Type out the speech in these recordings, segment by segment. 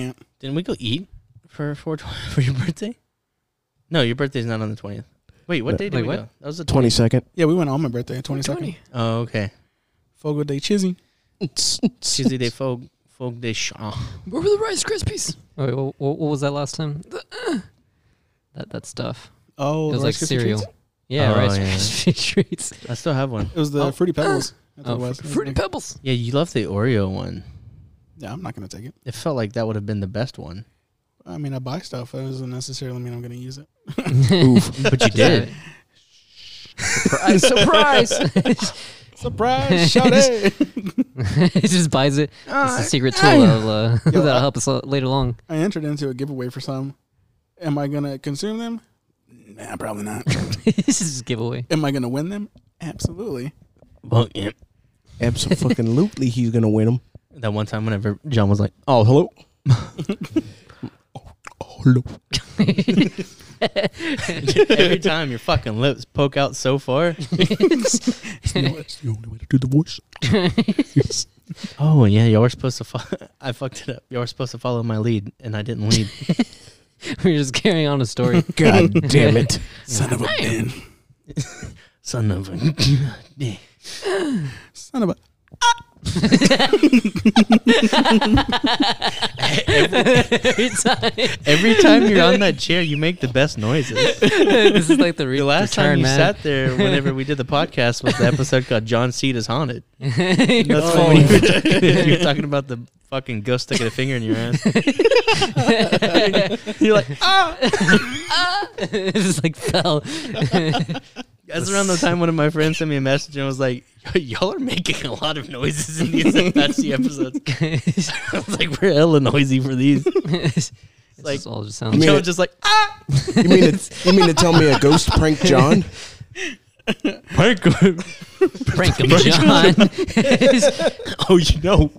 can't. Didn't we go eat for for for your birthday? No, your birthday's not on the twentieth. Wait, what No. day did Wait, we what? go? That was the Twenty second. Yeah, we went on my birthday, twenty second. Oh, okay. Fogo de Chizzy. Tuesday de Fog Fog de Champ. Where were the Rice Krispies? Oh, wait, what, what was that last time? The, uh, that that stuff. Oh, it was the like Rice Krispie cereal. treats? Yeah, Oh, Rice yeah. Krispie treats. I still have one. It was the Oh. fruity pebbles. That's Oh, what it was. fr- fruity pebbles. Yeah, you love the Oreo one. Yeah, I'm not gonna take it. It felt like that would have been the best one, I mean, I buy stuff. That doesn't necessarily mean I'm gonna use it. but you did. surprise! surprise! Surprise! Shout it! he just buys it. It's a secret tool that'll, uh, Yo, that'll help us later along. I entered into a giveaway for some. Am I gonna consume them? Nah, probably not. this is a giveaway. Am I gonna win them? Absolutely. Well, yeah. Absolutely, he's gonna win them. That one time whenever John was like, "Oh, hello." Oh, hello. Every time your fucking lips poke out so far. It's the, it's the only way to do the voice. Oh yeah, y'all were supposed to. Fo- I fucked it up. Y'all were supposed to follow my lead, and I didn't lead. We're just carrying on a story. God damn it. Son of a bin. Son of a. Son of a. Every time. Every time you're on that chair, you make the best noises. this is like the, re- The last return, time you man. sat there, whenever we did the podcast, was the episode called "John Seed is Haunted." That's Oh. when you were, talking, you were talking about the fucking ghost sticking a finger in your ass. You're like, oh it just like fell. That's around the time one of my friends sent me a message and was like, "Yo, "Y'all are making a lot of noises in these Apache episodes." I was like, "We're hella noisy for these." it's like- just all just I sounds. mean, Joe it- just like, "Ah, You mean to, you mean to tell me a ghost prank John? prank." prank him, John. oh, you know,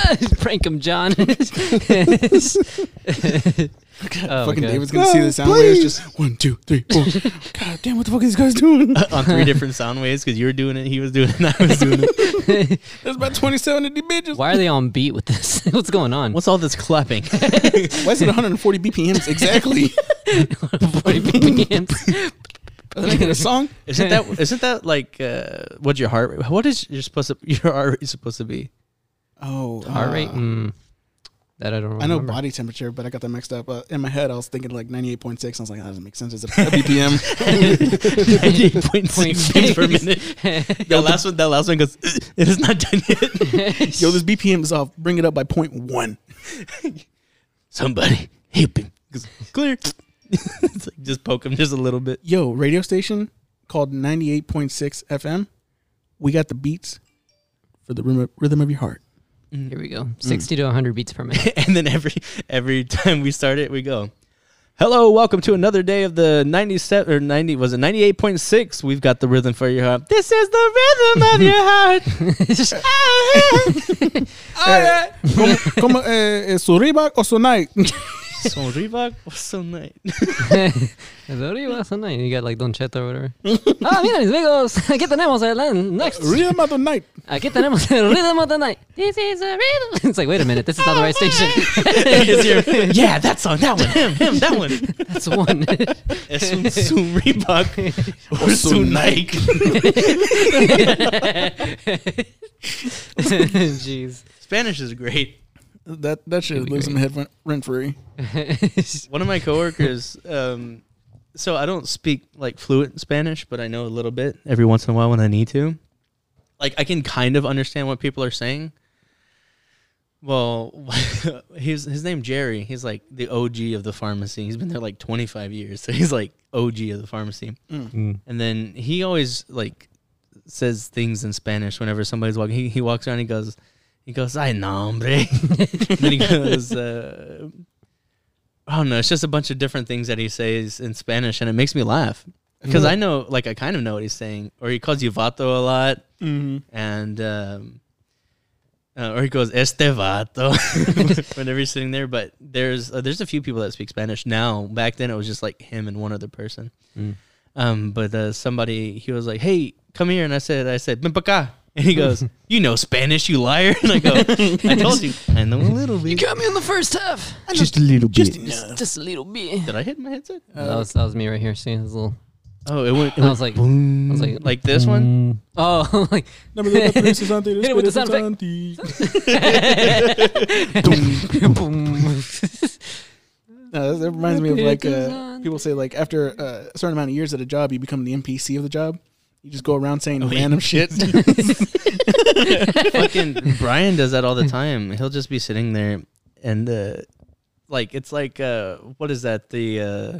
prank him, John. Oh, Fucking God. David's gonna see the sound waves. Just one, two, three, four. God damn, what the fuck are these guys doing? on three different sound waves because you were doing it, he was doing it, and I was doing it. There's about 27 of these bitches. Why are they on beat with this? What's going on? What's all this clapping? Why is it 140 BPMs exactly? 40 BPMs. Are they making a song? Isn't that isn't that like uh, what's your heart rate? What is your supposed to your heart rate supposed to be? Oh, Heart rate? uh, Mm, that I don't remember. I know body temperature, but I got that mixed up. Uh, in my head, I was thinking like 98.6. I was like, that doesn't make sense. It's a, a BPM. Ninety-eight point six beats per minute. That last one, that last one goes. It is not done yet. Yo, this BPM is off. Bring it up by point one. Somebody help him. Clear. it's like just poke him just a little bit. Yo, radio station called 98.6 FM. We got the beats for the rhythm, rhythm of your heart. Here we go. 60 to 100 beats per minute. and then every every time we start it, we go. Hello, welcome to another day of the 97 or 90 was it 98.6. We've got the rhythm for your heart. This is the rhythm of your heart. Eh, como, como, eh, eh, su Reebok o su Nike? so Reebok was so nice. Arriba, son ahí. You got like Don Cheto or whatever. ah, mira, mis amigos. Aquí tenemos el next. Rhythm of the night. Aquí tenemos el rhythm of the night. This is a rhythm. It's like, wait a minute. This is not the right station. Is your- yeah, that song, that one, him, him, that one. That's one. Es un su Reebok or su Nike. Jeez. Spanish is great. That that shit Really lives in my head rent, rent free. One of my coworkers, um, so I don't speak like fluent Spanish, but I know a little bit every once in a while when I need to. Like I can kind of understand what people are saying. Well, he's his name Jerry. He's like the OG of the pharmacy. He's been there like 25 years, so he's like OG of the pharmacy. Mm. And then he always like says things in Spanish whenever somebody's walking. He, he walks around. He goes, he goes, "Ay no, hombre." then he goes, uh, "I don't know." It's just a bunch of different things that he says in Spanish, and it makes me laugh because I know, like, I kind of know what he's saying. Or he calls you vato a lot, Mm-hmm. and um, uh, or he goes este vato whenever he's sitting there. But there's uh, there's a few people that speak Spanish now. Back then, it was just like him and one other person. Mm. Um, but uh, somebody he was like, "Hey, come here," and I said, "I said, ven acá," And he goes, "You know Spanish, you liar." And I go, "I told you, I know a little bit. You bit." got me in the first half. Just a little bit. Just Just, a little bit. Did I hit my headset? that was that was me right here. See his little. Oh, it went. It I went was like, I boom. was like, like this one. Oh, like Number the Hit it with the sound Precisante. boom. No, that reminds me of like uh, people say like after uh, a certain amount of years at a job, you become the NPC of the job. You just go around saying Oh, yeah. random shit. Fucking Brian does that all the time. He'll just be sitting there and uh like it's like uh what is that? The uh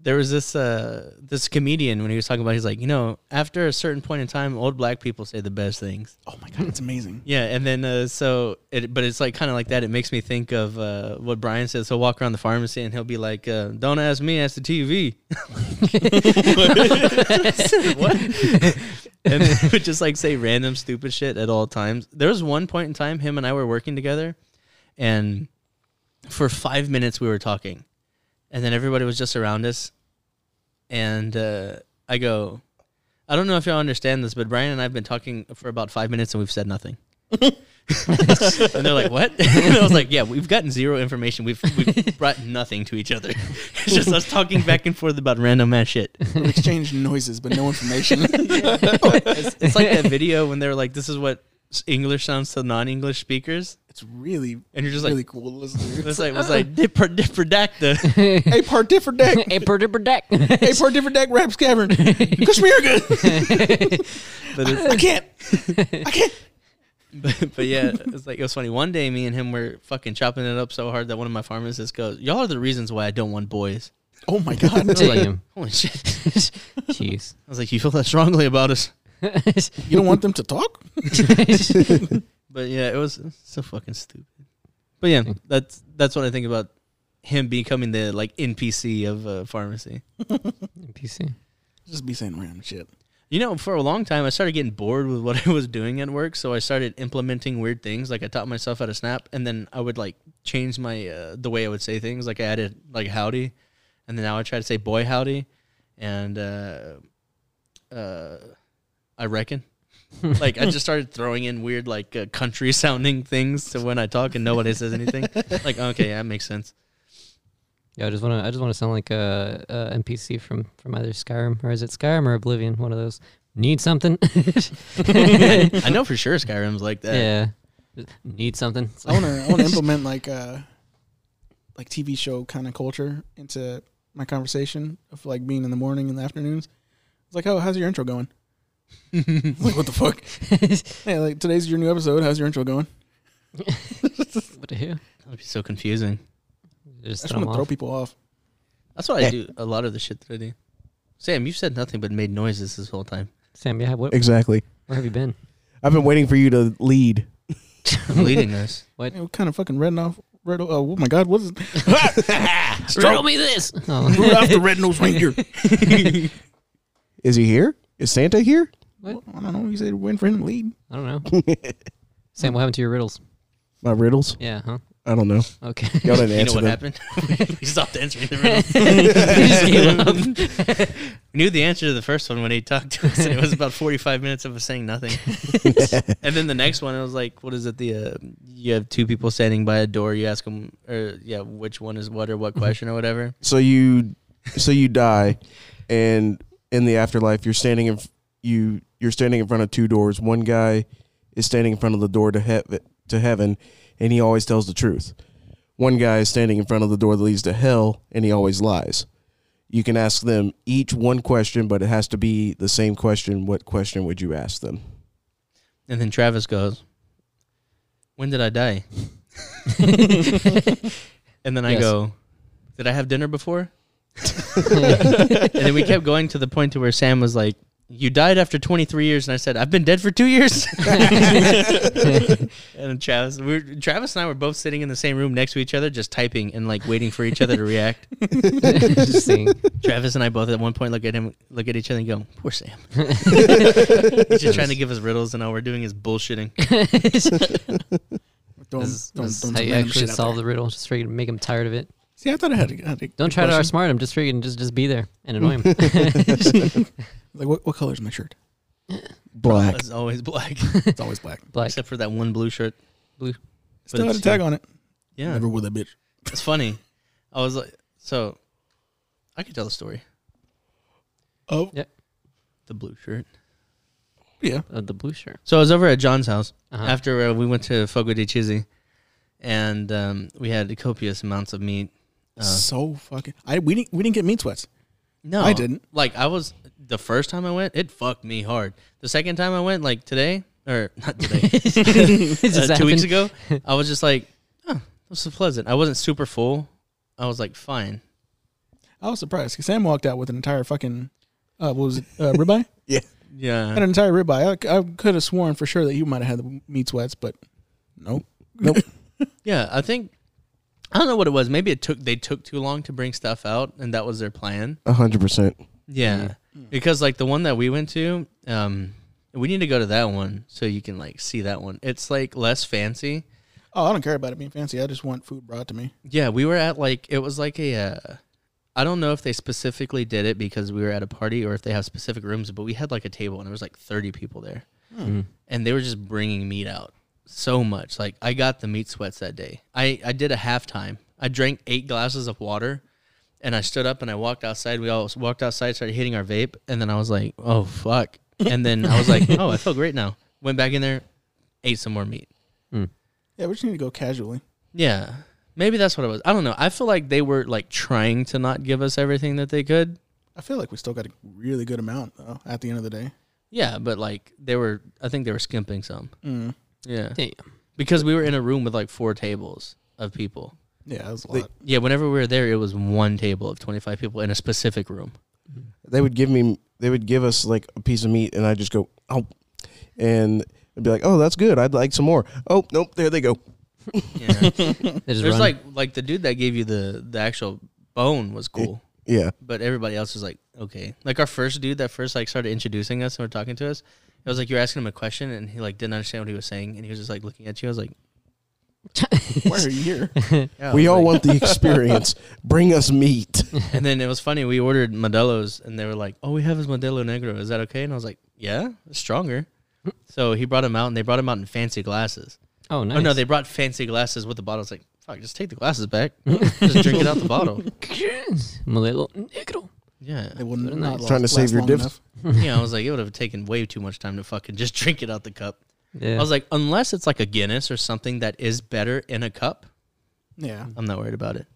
there was this uh this comedian when he was talking about he's like, you know, after a certain point in time, old black people say the best things. oh my god, it's amazing. Yeah, and then uh, so it, but it's like kind of like that. It makes me think of uh, what Brian says. He'll walk around the pharmacy and he'll be like, uh, "Don't ask me, ask the TV." what? and he would just like say random stupid shit at all times. There was one point in time him and I were working together, and for five minutes we were talking, and then everybody was just around us, and uh, I go, I don't know if y'all understand this, but Brian and I have been talking for about five minutes and we've said nothing. and they're like, "What?" and I was like, "Yeah, we've gotten zero information. We've we've brought nothing to each other. It's just us talking back and forth about random ass shit." We exchanged noises but no information. It's, it's like that video when they're like, "This is what s- English sounds to non-English speakers," it's really and you're just really like, cool to listen to. "It's like it's like dipper dipper hey, part different deck. A per dipper deck. hey, part different deck. Raps cavern. Kashmir good. But it's I can't. I can't. But, but yeah, it's like it was funny. One day, me and him were fucking chopping it up so hard that one of my pharmacists goes, "Y'all are the reasons why I don't want boys." Oh my god. Damn. Holy shit! Jeez. I was like, "You feel that strongly about us?" You don't want them to talk? But yeah, it was so fucking stupid. But yeah, that's that's what I think about him becoming the like NPC of uh, pharmacy. NPC. Just be saying random shit. You know, for a long time, I started getting bored with what I was doing at work, so I started implementing weird things. Like I taught myself how to snap, and then I would like change my uh, the way I would say things. Like I added like howdy, and then now I try to say boy howdy, and uh, uh, I reckon. like I just started throwing in weird like uh, country sounding things to when I talk, and nobody says anything. like okay, yeah, that makes sense. Yeah, I just want to. I just want to sound like uh, uh, a, a NPC from from either Skyrim or is it Skyrim or Oblivion? One of those. Need something? I know for sure Skyrim's like that. yeah. Need something? I want to. I want to implement like a like TV show kind of culture into my conversation of like being in the morning and the afternoons. It's like, oh, how's your intro going? like, what the fuck? hey, like today's your new episode. How's your intro going? what the hell? That'd be so confusing. I Just just throw want 'em to throw people off. That's what Yeah. I do. A lot of the shit that I do. Sam, you've said nothing but made noises this whole time. Sam, yeah. What, Exactly. where have you been? I've been waiting for you to lead. leading us. What? Hey, what kind of fucking red off? Red. Oh, oh my God! What is it? Riddle me this. Oh. Rudolph the Red-Nosed Reindeer. Is he here? Is Santa here? I don't know. You said waiting for him to lead. I don't know. Sam, what happened to your riddles? My riddles? Yeah, huh? I don't know. Okay. Y'all didn't You know answer what them. happened? we stopped answering the riddles. You up. we knew the answer to the first one when he talked to us, and it was about forty-five minutes of us saying nothing. and then the next one, it was like, what is it? The uh, you have two people standing by a door. You ask them, or yeah, which one is what or what question or whatever. So you, so you die, and in the afterlife, you're standing in, f- you you're standing in front of two doors. One guy is standing in front of the door to heaven, to heaven, and he always tells the truth. One guy is standing in front of the door that leads to hell, and he always lies. You can ask them each one question, but it has to be the same question. What question would you ask them? And then Travis goes, "When did I die?" and then I Yes. go, "Did I have dinner before?" and then we kept going to the point to where Sam was like, "You died after 23 years," and I said, "I've been dead for two years." and Travis, we were, Travis and I were both sitting in the same room next to each other, just typing and like waiting for each other to react. just. Travis and I both at one point look at him, look at each other, and go, "Poor Sam." He's just trying to give us riddles, and all we're doing is bullshitting. Don't This- don't this- don't How you actually solve there. the riddle? Just freaking make him tired of it. See, I thought I had. A, had a Don't good try to question. outsmart him. Just freaking just just be there and annoy him. Like, what, what color is my shirt? Black. It's always black, It's always black. Black. except for that one blue shirt. Blue. Still had a it's- tag on it. Yeah, Never with a bitch. it's funny. I was like, so I could tell the story. Oh Yeah. The blue shirt. yeah. Uh, the blue shirt. So I was over at John's house Uh-huh. after uh, we went to Fogo de Chizzy, and um, we had copious amounts of meat. Uh, so fucking. I we didn't we didn't get meat sweats. No, I didn't. Like I was the first time I went, it fucked me hard. The second time I went, like today or not today, It just uh, two weeks ago, I was just like, oh, this is pleasant. I wasn't super full. I was like, fine. I was surprised because Sam walked out with an entire fucking. Uh, what was it? Uh, ribeye. had Yeah. an entire ribeye. I, I could have sworn for sure that you might have had the meat sweats, but nope. Nope. Yeah, I think I don't know what it was. Maybe it took they took too long to bring stuff out, and that was their plan. A hundred percent. Yeah, because like the one that we went to, um, we need to go to that one so you can like see that one. It's like less fancy. Oh, I don't care about it being fancy. I just want food brought to me. Yeah, we were at like it was like a. Uh, I don't know if they specifically did it because we were at a party or if they have specific rooms, but we had like a table and there was like thirty people there, Mm. and they were just bringing meat out so much. Like I got the meat sweats that day. I I did a halftime. I drank eight glasses of water, and I stood up and I walked outside. We all walked outside, started hitting our vape, and then I was like, oh fuck, and then I was like, oh, I feel great now. Went back in there, ate some more meat. Yeah, we just need to go casually. Yeah. Maybe that's what it was. I don't know. I feel like they were like trying to not give us everything that they could. I feel like we still got a really good amount though. At the end of the day. Yeah, but like they were I think they were skimping some. Mm. Yeah. Damn. Because we were in a room with like four tables of people. Yeah, that was a They- Yeah, whenever we were there it was one table of 25 people in a specific room. Mm-hmm. They would give me. They would give us like a piece of meat, and I just go, oh, and I'd be like, oh, that's good. I'd like some more. Oh, nope. There they go. Yeah. They just There's run. like like the dude that gave you the the actual bone was cool. Yeah. But everybody else was like, okay. Like our first dude that first like started introducing us and were talking to us, it was like you're asking him a question and he like didn't understand what he was saying and he was just like looking at you. I was like, Why are you here? yeah, we all like- want the experience. Bring us meat. And then it was funny. We ordered Modelo's, and they were like, "Oh, we have his Modelo Negro. Is that okay?" And I was like, "Yeah, it's stronger." so he brought him out, and they brought him out in fancy glasses. oh, nice. Oh no, they brought fancy glasses with the bottle. I was like, "Fuck, just take the glasses back. just drink it out the bottle." Modelo negro. Yeah, They will Very not nice. last- Trying to save your long diff- yeah. I was like, it would have taken way too much time to fucking just drink it out the cup. Yeah. I was like, unless it's like a Guinness or something that is better in a cup, Yeah, I'm not worried about it.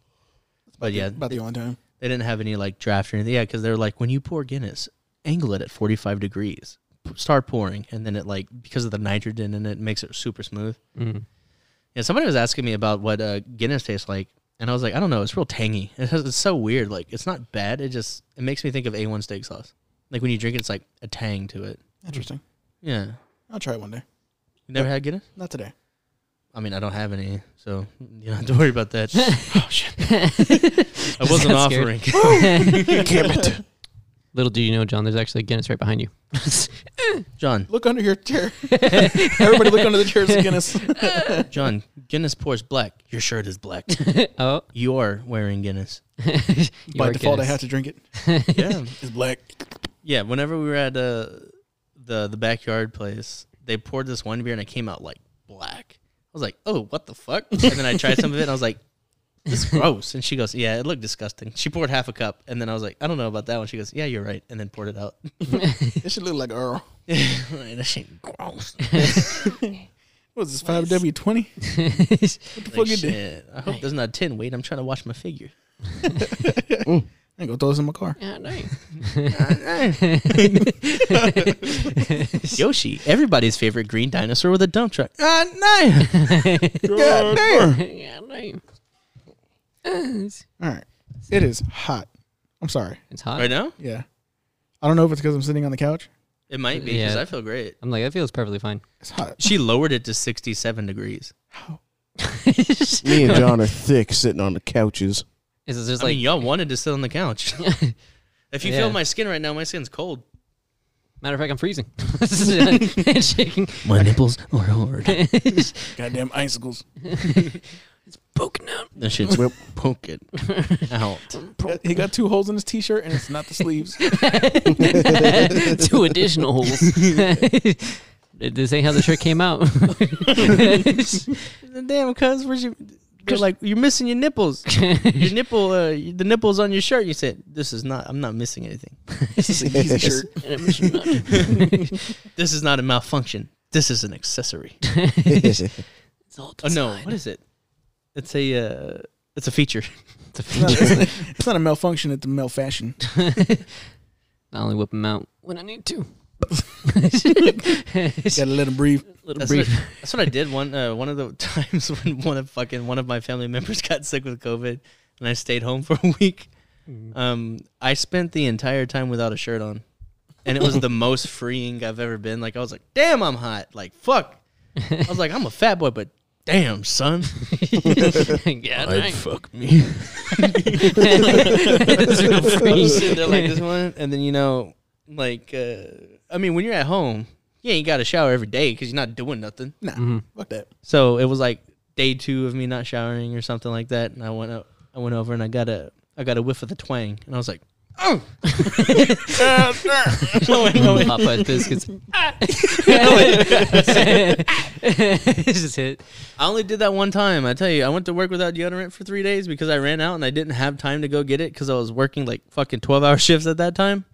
But yeah, about the only time. They didn't have any like draft or anything. Yeah, because they're like, when you pour Guinness, angle it at 45 degrees. P- Start pouring, and then it like because of the nitrogen in it, makes it super smooth. Mm. Yeah, somebody was asking me about what uh, Guinness tastes like, and I was like, I don't know. It's real tangy. It has, it's so weird. Like it's not bad. It just it makes me think of A1 steak sauce. Like when you drink it, it's like a tang to it. Interesting. Yeah. I'll try it one day. You never had Guinness? Not today. I mean, I don't have any, so you don't have to worry about that. oh shit. I wasn't offering. Damn it. Little do you know, John, there's actually a Guinness right behind you. John, Look under your chair. Everybody look under the chairs of Guinness. John, Guinness pours black. Your shirt is black. oh, You are wearing Guinness. By your default, I Guinness. have to drink it. Yeah. It's black. yeah. Whenever we were at uh, the the backyard place, they poured this one beer and it came out like black. I was like, oh, what the fuck? And then I tried some of it and I was like, this is gross. And she goes, yeah, it looked disgusting. She poured half a cup and then I was like, I don't know about that one. She goes, yeah, you're right. And then poured it out. It should look like Earl. that shit gross. What is this five W twenty? What the fuck Like, you did? shit. I hope there's not a tin weight. I'm trying to watch my figure. I ain't gonna throw this in my car. yeah, no. Yoshi, everybody's favorite green dinosaur with a dump truck. Ah, no. God damn. yeah, no. All right. It is hot. I'm sorry. It's hot. Right now? Yeah. I don't know if it's because I'm sitting on the couch. It might be because Yeah. I feel great. I'm like, that feels perfectly fine. It's hot. She lowered it to 67 degrees. Me and John are thick sitting on the couches. Is it just I like mean, y'all wanted to sit on the couch. if you Yeah. feel my skin right now, my skin's cold. matter of fact, I'm freezing. Shaking. My nipples are hard. Goddamn icicles. Poking out. That shit's Whip. poking out. He got two holes in his t-shirt, and it's not the sleeves. Two additional holes. this ain't how the shirt came out. Damn, cuz where's your? You're like you're missing your nipples. Your nipple, uh, the nipples on your shirt. You said this is not. I'm not missing anything. This is an easy shirt. This is not a malfunction. This is an accessory. It's all Oh no, what is it? It's a uh, it's a feature. It's a It's not, feature. it's not a malfunction; it's a malfashion. I only whip them out when I need to. Gotta let him breathe. Little That's brief. what, that's what I did one uh, one of the times when one of fucking one of my family members got sick with COVID and I stayed home for a week. Um, I spent the entire time without a shirt on, and it was the most freeing I've ever been. Like I was like, "Damn, I'm hot!" Like fuck. I was like, "I'm a fat boy," but damn, son, yeah, I'd fuck me. It's real. Sitting there like this one, and then you know, like, uh, I mean, when you're at home, yeah, you got to shower every day because you're not doing nothing. Nah, Mhm. fuck that. So it was like day two of me not showering or something like that, and I went up, I went over and I got a I got a whiff of the twang, and I was like, oh. I went- I went- Popeye's biscuits. It's just hit. I only did that one time. I tell you, I went to work without deodorant for three days because I ran out and I didn't have time to go get it because I was working like fucking twelve hour shifts at that time.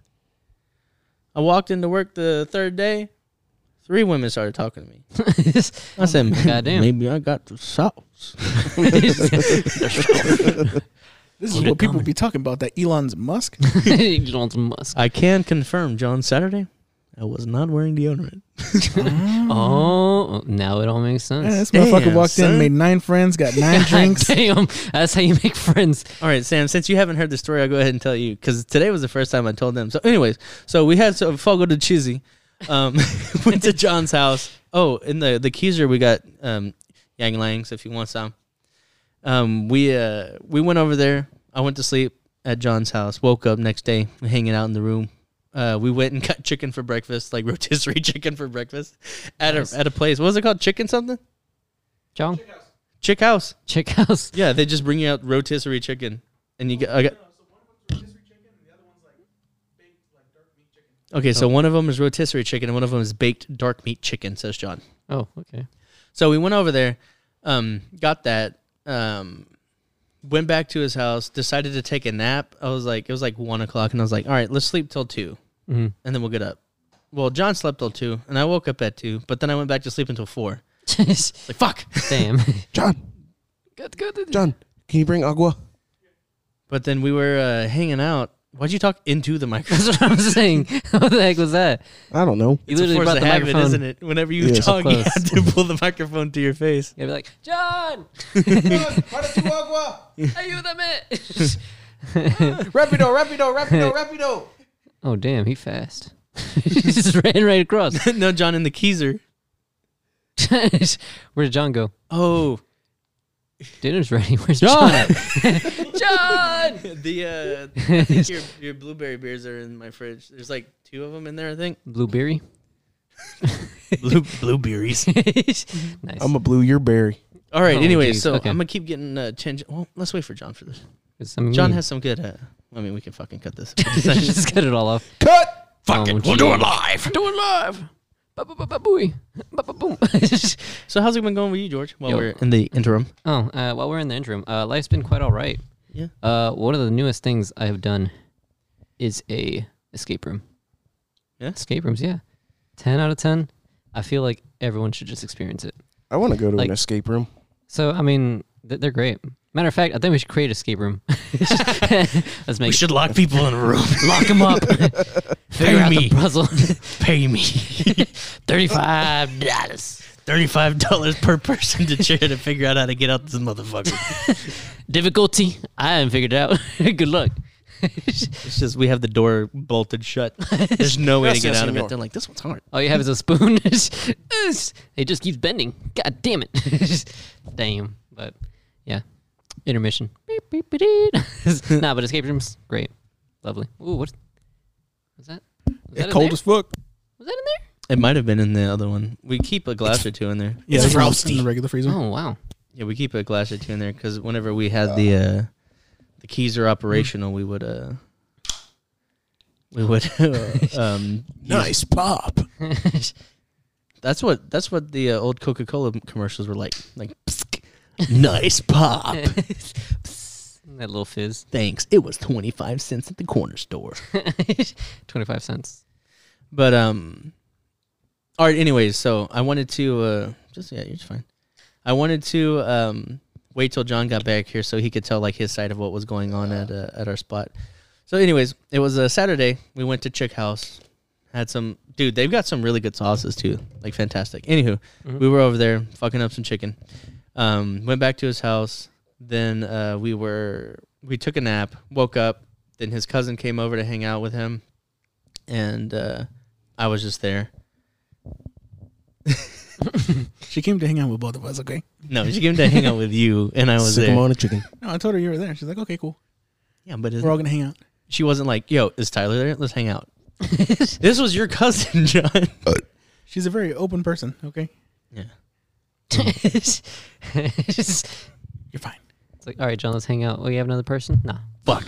I walked into work the third day. Three women started talking to me. I said, Goddamn. maybe I got the sauce. This is Keep it what people coming. be talking about. That Elon's Musk. Elon Musk. I can confirm, John, Saturday, I was not wearing deodorant. Oh, now it all makes sense. Yeah, this motherfucker Damn, walked son. in, made nine friends, got nine drinks. Damn, that's how you make friends. All right, Sam. Since you haven't heard the story, I'll go ahead and tell you because today was the first time I told them. So, anyways, so we had so Fogo de Chizzy, um, went to John's house. Oh, in the the keezer we got um, Yuenglings if you want some. Um, we uh we went over there. I went to sleep at John's house. Woke up next day, hanging out in the room. Uh, we went and got chicken for breakfast, like rotisserie chicken for breakfast, at Nice. a at a place. What was it called? Chicken something? John, Chick House. chick house. Chick house. Yeah, they just bring you out rotisserie chicken, and you get. I got, okay, so Oh. one of them is rotisserie chicken, and one of them is baked dark meat chicken. Says John. Oh, okay. So we went over there, um, got that, um, went back to his house, decided to take a nap. I was like, it was like one o'clock, and I was like, all right, let's sleep till two, hmm and then we'll get up. Well, John slept till two, and I woke up at two, but then I went back to sleep until four. Like fuck. Damn. John, good, good. John, can you bring agua? But then we were uh, hanging out. Why'd you talk into the microphone? That's what I'm saying. what the heck was that? I don't know. You It's a literally force brought of the habit, microphone. isn't it? Whenever you Yeah, talk, you close. have to pull the microphone to your face. You'd be like, John, are you the man? rapido, rapido, rapido, rapido. oh, damn, he fast. he just ran right across. no, John in the keezer. Where did John go? Oh, Dinner's ready. Where's John! John? At? The uh, I think your your blueberry beers are in my fridge. There's like two of them in there, I think. Blueberry. Blue blueberries. nice. I'm a blue, you're berry. All right. Oh, anyway, geez, so okay. I'm gonna keep getting uh, change. Well, let's wait for John for this. It's- I mean, John has some good. Uh, I mean, we can fucking cut this. just cut it all off. Cut! Fuck it, we'll do it live. Do it live. Ba-ba-boom. so how's it been going with you, George? While Yo. we're in the interim. oh, uh, while we're in the interim, uh, life's been quite all right. Yeah. Uh, one of the newest things I have done is a escape room. Yeah? Escape rooms, yeah. Ten out of ten. I feel like everyone should just experience it. I want to go to Like- an escape room. So I mean, th- they're great. Matter of fact, I think we should create an escape room. Let's make We should lock people in a room. lock them up. Figure out me. the puzzle. Pay me Thirty-five dollars. thirty-five dollars per person to chair to figure out how to get out this motherfucker. Difficulty? I haven't figured it out. Good luck. It's just we have the door bolted shut. There's no way to get out of it. They're like, this one's hard. All you have is a spoon. it just keeps bending. God damn it. damn. But yeah. Intermission. Beep, beep, beep, beep. nah, but escape rooms, great. Lovely. Ooh, what was that? Was It's in cold there? as fuck. Was that in there? It might have been in the other one. We keep a glass or two in there. Yeah, It's it's in the- frosty. in the regular freezer. Oh wow. Yeah, we keep a glass or two in there because whenever we had the uh, the keys are operational, we would uh we would um Nice pop. That's what that's what the uh, old Coca Cola commercials were like. Like, nice pop. that little fizz. Thanks. It was twenty five cents at the corner store. 25 cents. But um, all right. Anyways, so I wanted to uh, just yeah, you're just fine. I wanted to um wait till John got back here so he could tell like his side of what was going on at uh, at our spot. So, anyways, it was a Saturday. We went to Chick House. Had some dude. They've got some really good sauces too, like fantastic. Anywho, Mhm. we were over there fucking up some chicken. Um, went back to his house. Then uh, we were we took a nap. Woke up. Then his cousin came over to hang out with him, and uh, I was just there. She came to hang out with both of us. Okay. No, she came to hang out with you, and I was Sick there. 'em on a chicken. No, I told her you were there. She's like, okay, cool. Yeah, but We're all gonna hang out. she wasn't like, "Yo, is Tyler there? Let's hang out." this was your cousin, John. Uh, She's a very open person. Okay, Yeah. it's you're fine. It's like, all right, John, let's hang out. Oh, you have another person? Nah. Fuck.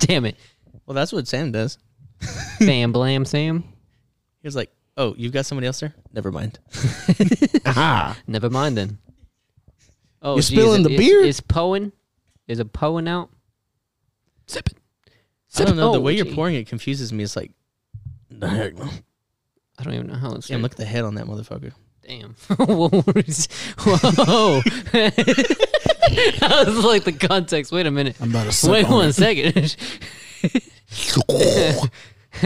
Damn it. Well, that's what Sam does. Bam, blam, Sam. He was like, "Oh, you've got somebody else there? Never mind." Aha. Never mind then. Oh, You're geez, spilling the is- beer? Is Poen? Is a Poen out? Sip it. I don't know. the Oh, way you're gee. pouring it confuses me. It's like, the heck, no. I don't even know how it's. Damn, look at the head on that motherfucker. Damn. Whoa. Whoa. that was like the context. Wait a minute. I'm about to suck Wait on one it. second.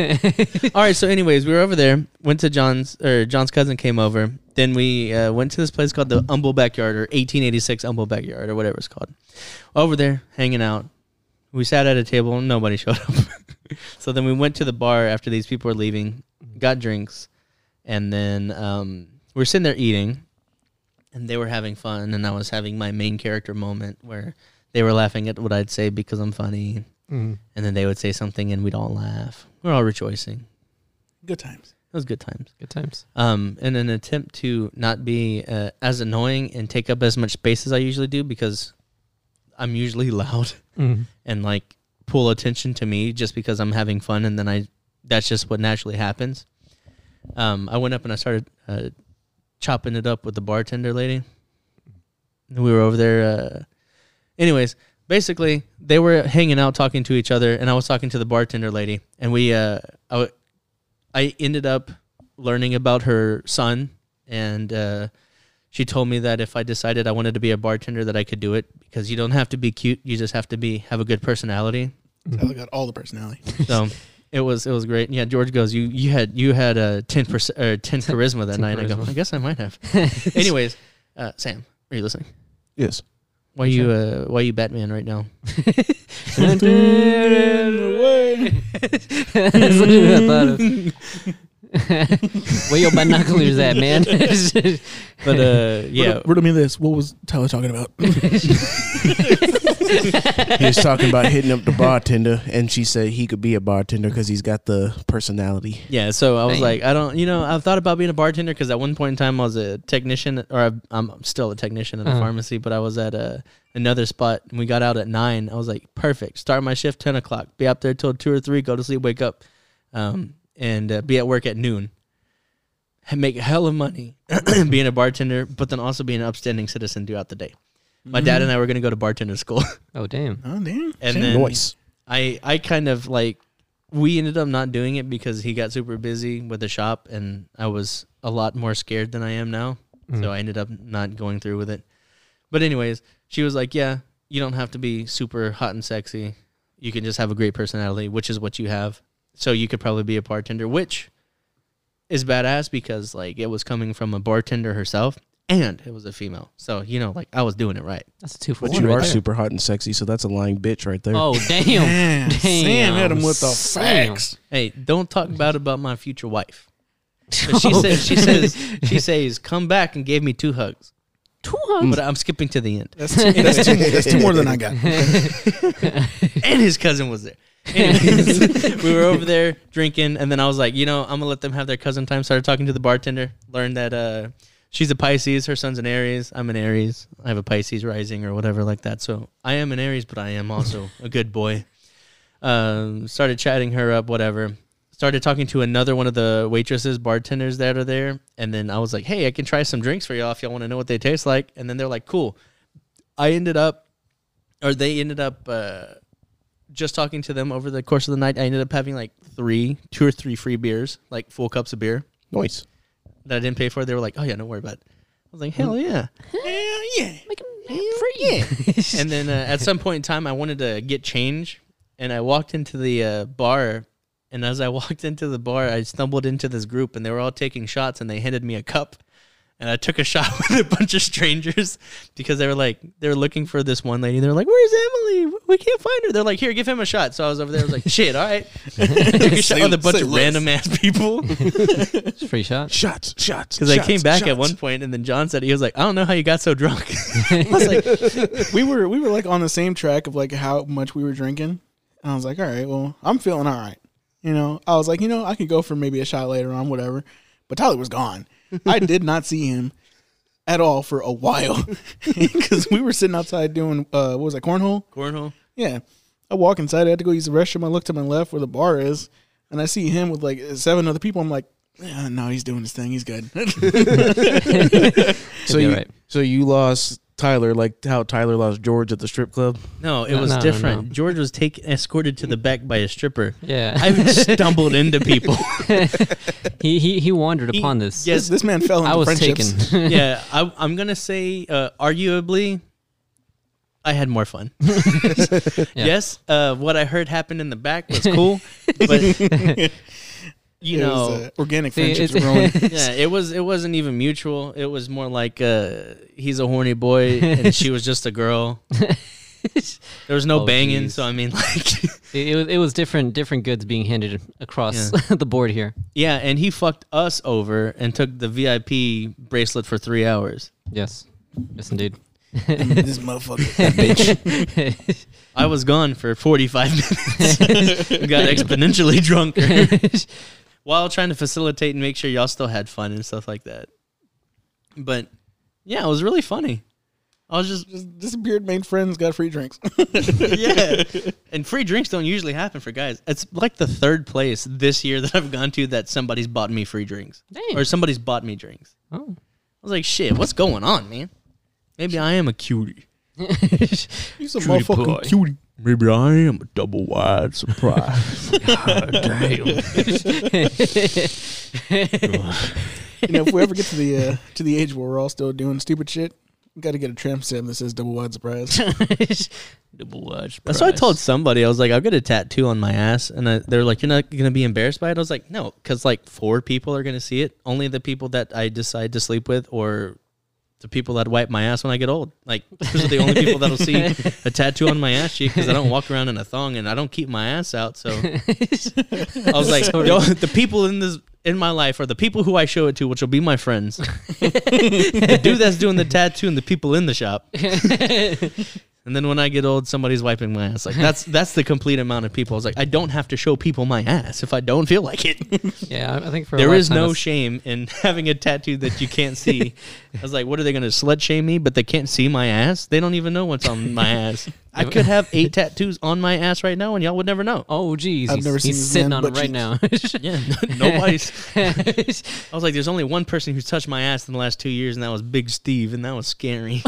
All right. So, anyways, we were over there. Went to John's or John's cousin came over. Then we uh, went to this place called the Humble Backyard or 1886 Humble Backyard or whatever it's called. Over there, hanging out. We sat at a table. and Nobody showed up. so then we went to the bar after these people were leaving. Got drinks, and then um, we were sitting there eating, and they were having fun, and I was having my main character moment where they were laughing at what I'd say because I'm funny, Mm. and then they would say something and we'd all laugh. We're all rejoicing. Good times. It was good times. Good times. Um, in an attempt to not be uh, as annoying and take up as much space as I usually do because I'm usually loud Mm. and like pull attention to me just because I'm having fun and then I that's just what naturally happens. Um, I went up and I started uh, chopping it up with the bartender lady. We were over there. Uh, anyways, basically they were hanging out talking to each other and I was talking to the bartender lady and we uh, I, w- I ended up learning about her son and uh, she told me that if I decided I wanted to be a bartender that I could do it because you don't have to be cute you just have to be have a good personality I got all the personality. so it was it was great yeah George goes you you had you had a 10 percent or 10 charisma that 10 night I go. I guess I might have anyways uh, Sam are you listening Yes. Why you uh, why you Batman right now That's what I thought of. Where your binoculars at, man? but uh yeah Riddle, riddle me this. What was Tyler talking about? He was talking about hitting up the bartender, and she said he could be a bartender because he's got the personality. Yeah, so I was Dang. like, I don't, you know, I've thought about being a bartender because at one point in time I was a technician, or I've- I'm still a technician at a Uh-huh. pharmacy, but I was at a, another spot and we got out at nine. I was like, perfect. Start my shift ten o'clock, be up there till two or three, go to sleep, wake up, um, and uh, be at work at noon. And make a hell of money being a bartender, but then also being an upstanding citizen throughout the day. My dad and I were going to go to bartender school, oh damn! Oh damn. and Shame. then Noise. I I kind of like we ended up not doing it because he got super busy with the shop and I was a lot more scared than I am now. Mm. So I ended up not going through with it. But anyways, she was like, "Yeah, you don't have to be super hot and sexy. You can just have a great personality, which is what you have. So you could probably be a bartender, which is badass because like it was coming from a bartender herself and it was a female. So, you know, like I was doing it right. That's a two for But one. you right are there. super hot and sexy, so that's a lying bitch right there. Oh damn! Damn. Damn. Sam hit him with the Sam. facts. Hey, don't talk bad about my future wife. She says she says she says come back and gave me two hugs. Two hugs. But I'm skipping to the end. That's two, that's, two, that's two more than I got. And his cousin was there. Anyways, we were over there drinking, and then I was like, you know, I'm gonna let them have their cousin time. Started talking to the bartender. Learned that uh, she's a Pisces. Her son's an Aries. I'm an Aries. I have a Pisces rising or whatever like that. So I am an Aries, but I am also a good boy. Um, started chatting her up, whatever. Started talking to another one of the waitresses, bartenders that are there, and then I was like, "Hey, I can try some drinks for y'all if y'all want to know what they taste like." And then they're like, "Cool." I ended up, or they ended up. Uh, just talking to them over the course of the night, I ended up having like three, two or three free beers, like full cups of beer Nice. That I didn't pay for. They were like, "Oh yeah, don't worry about it." I was like, "Hell yeah!" Hell yeah. Make 'em free. and then uh, at some point in time, I wanted to get change, and I walked into the uh, bar. And as I walked into the bar, I stumbled into this group, and they were all taking shots, and they handed me a cup, and I took a shot with a bunch of strangers because they were like they were looking for this one lady. They're like, "Where's Emily? We can't find her." They're like, "Here, give him a shot." So I was over there. I was like, "Shit, all right." took a shot Say- with a bunch of less. random ass people. It's a free shot. Shots, shots. Because I shots, came back at one point, and then John said he was like, "I don't know how you got so drunk." I was like, we were we were like on the same track of like how much we were drinking. And I was like, all right, well, I'm feeling all right. You know, I was like, you know, I could go for maybe a shot later on, whatever. But Tyler was gone. I did not see him at all for a while because we were sitting outside doing uh, what was that cornhole? "Cornhole." Yeah. I walk inside. I had to go use the restroom. I look to my left where the bar is, and I see him with like seven other people. I'm like, yeah, no, he's doing his thing. He's good. So you, right. so you lost Tyler like how Tyler lost George at the strip club. No, it No, was no, no, different. no. George was taken escorted to the back by a stripper. Yeah. I stumbled into people. he, he he wandered He- upon this. yes. this, this man fell into I was friendships. taken. yeah, I, I'm gonna say, uh, arguably, I had more fun. Yes, uh, what I heard happened in the back was cool, but you It know, was, uh, organic friendships it's- were growing. yeah, it was it wasn't even mutual. It was more like uh, he's a horny boy and she was just a girl. There was no Oh, banging, geez. so I mean, like, it, it was it was different different goods being handed across the board here. yeah, and he fucked us over and took the VIP bracelet for three hours. Yes. Yes, indeed. this motherfucker, that bitch. I was gone for 45 minutes. Got exponentially drunker while trying to facilitate and make sure y'all still had fun and stuff like that. But yeah, it was really funny. I was just Just disappeared, made friends, got free drinks. yeah. And free drinks don't usually happen for guys. It's like the third place this year that I've gone to that somebody's bought me free drinks. Dang. Or somebody's bought me drinks. Oh. I was like, shit, what's going on, man? Maybe I am a cutie. You some Cutie motherfucking boy. cutie. Maybe I am a double wide surprise. Damn. You know, if we ever get to the uh, to the age where we're all still doing stupid shit, we got to get a tramp stamp that says double wide surprise. Double watch. That's what I told somebody. I was like, I'll get a tattoo on my ass. And I, they're like, You're not going to be embarrassed by it? I was like, No, because like four people are going to see it. Only the people that I decide to sleep with or the people that wipe my ass when I get old. Like, those are the only people that'll see a tattoo on my ass cheek because I don't walk around in a thong and I don't keep my ass out. So I was like, "Yo, the people in this. In my life are the people who I show it to, which will be my friends. the dude that's doing the tattoo and the people in the shop. And then when I get old, somebody's wiping my ass. Like that's that's the complete amount of people. I was like, I don't have to show people my ass if I don't feel like it. Yeah, I I think for a there is no that's- shame in having a tattoo that you can't see. I was like, what are they gonna slut shame me? But they can't see my ass. They don't even know what's on my ass. I could have eight tattoos on my ass right now, and y'all would never know. Oh, geez. I've he's, never he's seen this sitting man on it right now. Yeah, nobody's. I was like, there's only one person who's touched my ass in the last two years, and that was Big Steve, and that was scary.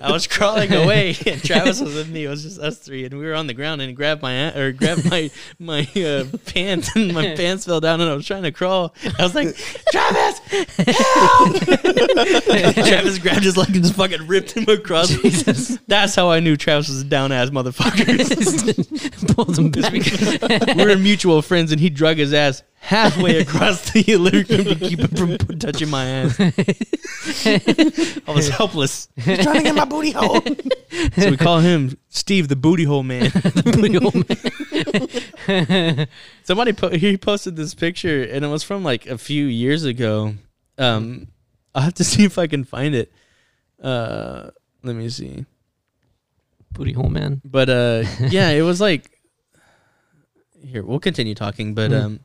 I was crawling away, and Travis was with me. It was just us three, and we were on the ground, and he grabbed my or grabbed my my uh, pants, and my pants fell down, and I was trying to crawl. I was like, Travis, help! Travis grabbed his leg and just fucking ripped him across. That's how I knew Travis was a down ass motherfucker. Pulled him back. we were mutual friends, and he drug his ass halfway across the living room to keep him from touching my ass. I was helpless. He's trying to get my booty hole. So we call him Steve the Booty Hole Man. Booty hole man. Somebody po- he posted this picture, and it was from like a few years ago. Um, I'll have to see if I can find it. Uh, let me see. Booty hole man. But uh, yeah, it was like. Here, we'll continue talking, but Hmm. um,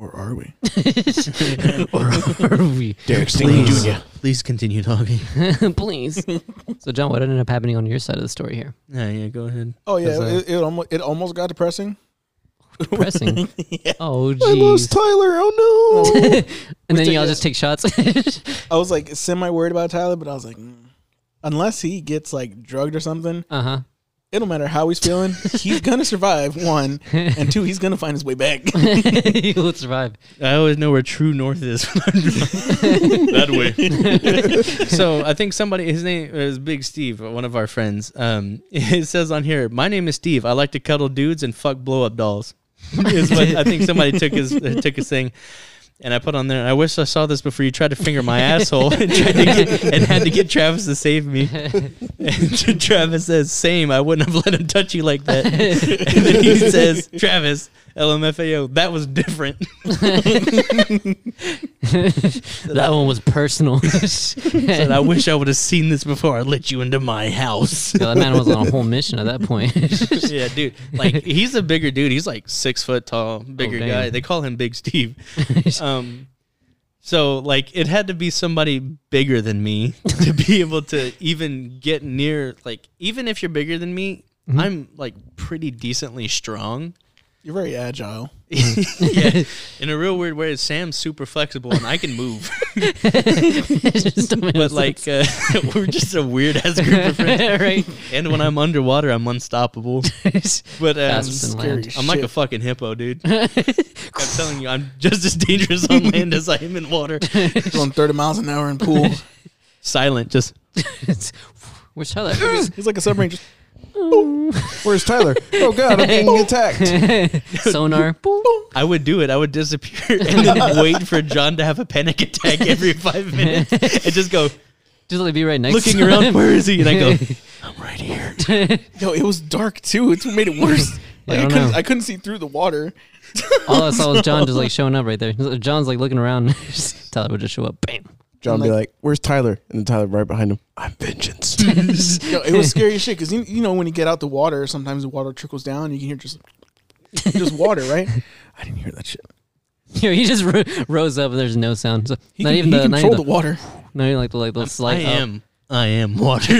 Or are we? or are we? Derek Stingley Please, Jr. please continue talking. Please. so, John, what ended up happening on your side of the story here? Yeah, yeah, go ahead. Oh yeah, 'Cause, uh, it, it almost it almost got depressing. Depressing. yeah. Oh, I lost jeez. Tyler. Oh no. and then y'all just take shots. I was like semi worried about Tyler, but I was like, mm. unless he gets like drugged or something, uh huh. It don't matter how he's feeling. he's gonna survive. One and two, he's gonna find his way back. he will survive. I always know where true north is. that way. so I think somebody, his name is Big Steve, one of our friends. Um, it says on here, "My name is Steve. I like to cuddle dudes and fuck blow up dolls." is what I think somebody took his uh, took his thing. And I put on there. I wish I saw this before you tried to finger my asshole and tried to get and had to get Travis to save me. And Travis says, "Same. I wouldn't have let him touch you like that." and then he says, "Travis, LMFAO, that was different." that one was personal. Said, "I wish I would have seen this before I let you into my house." That man was on a whole mission at that point. yeah, dude. Like he's a bigger dude. He's like six foot tall, bigger damn. guy. They call him Big Steve. um, so like it had to be somebody bigger than me to be able to even get near. Like even if you're bigger than me, I'm like pretty decently strong. You're very agile. yeah, in a real weird way, Sam's super flexible and I can move. Just don't make no but like uh, we're just a weird ass group of friends. right? And when I'm underwater, I'm unstoppable. But um, Faster than land. scary I'm like a fucking hippo, dude. I'm telling you, I'm just as dangerous on land as I am in water. Going 30 miles an hour in pool. Silent, just Where's Tyler? He's like a submarine. Just, Where's Tyler? Oh God, I'm being attacked. Sonar. I would do it. I would disappear and then wait for John to have a panic attack every five minutes and just go Just let me be right next looking to around. him. Where is he? And I go, I'm right here. yo, it was dark too. It's what made it worse. Yeah, I I, don't couldn't, know. I couldn't see through the water. All I saw was John just like showing up right there. John's like looking around. Tyler would just show up. Bam. John be Like- like, "Where's Tyler?" And then Tyler right behind him. I'm vengeance. Yo, it was scary as shit because you, you know when you get out the water, sometimes the water trickles down. You can hear just just water, right? I didn't hear that shit. Yo, he just ro- rose up and there's no sound. So He, not can, even he the, not even the water. the, not even like the like the I slight. up. am. I am water.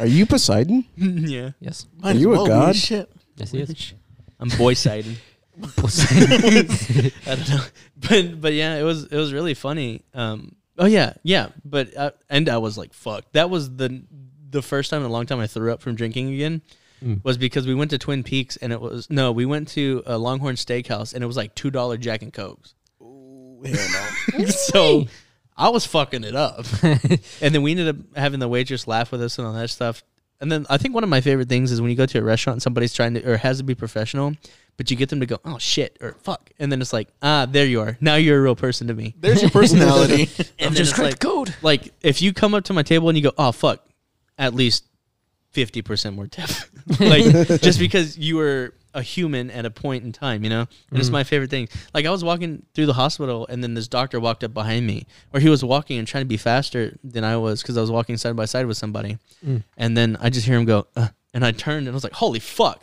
Are you Poseidon? yeah. Yes. Might Are you a well be god? Shit. Yes, he is. I'm boy sided. I don't know, but but yeah, it was it was really funny. Um, oh yeah, yeah, but uh, and I was like, fuck. That was the the first time in a long time I threw up from drinking again. Mm. Was because we went to Twin Peaks and it was no, we went to a Longhorn Steakhouse and it was like two dollar Jack and Cokes. Ooh, hell no. so I was fucking it up, and then we ended up having the waitress laugh with us and all that stuff. And then I think one of my favorite things is when you go to a restaurant and somebody's trying to or has to be professional, but you get them to go, oh shit or fuck, and then it's like, ah, there you are. Now you're a real person to me. There's your personality. And then it's like, code. like if you come up to my table and you go, oh fuck, at least fifty percent more deaf, like just because you were a human at a point in time, you know. And it's my favorite thing. Like I was walking through the hospital and then this doctor walked up behind me, or he was walking and trying to be faster than I was because I was walking side by side with somebody, and then I just hear him go. Uh, and I turned and I was like, "Holy fuck!"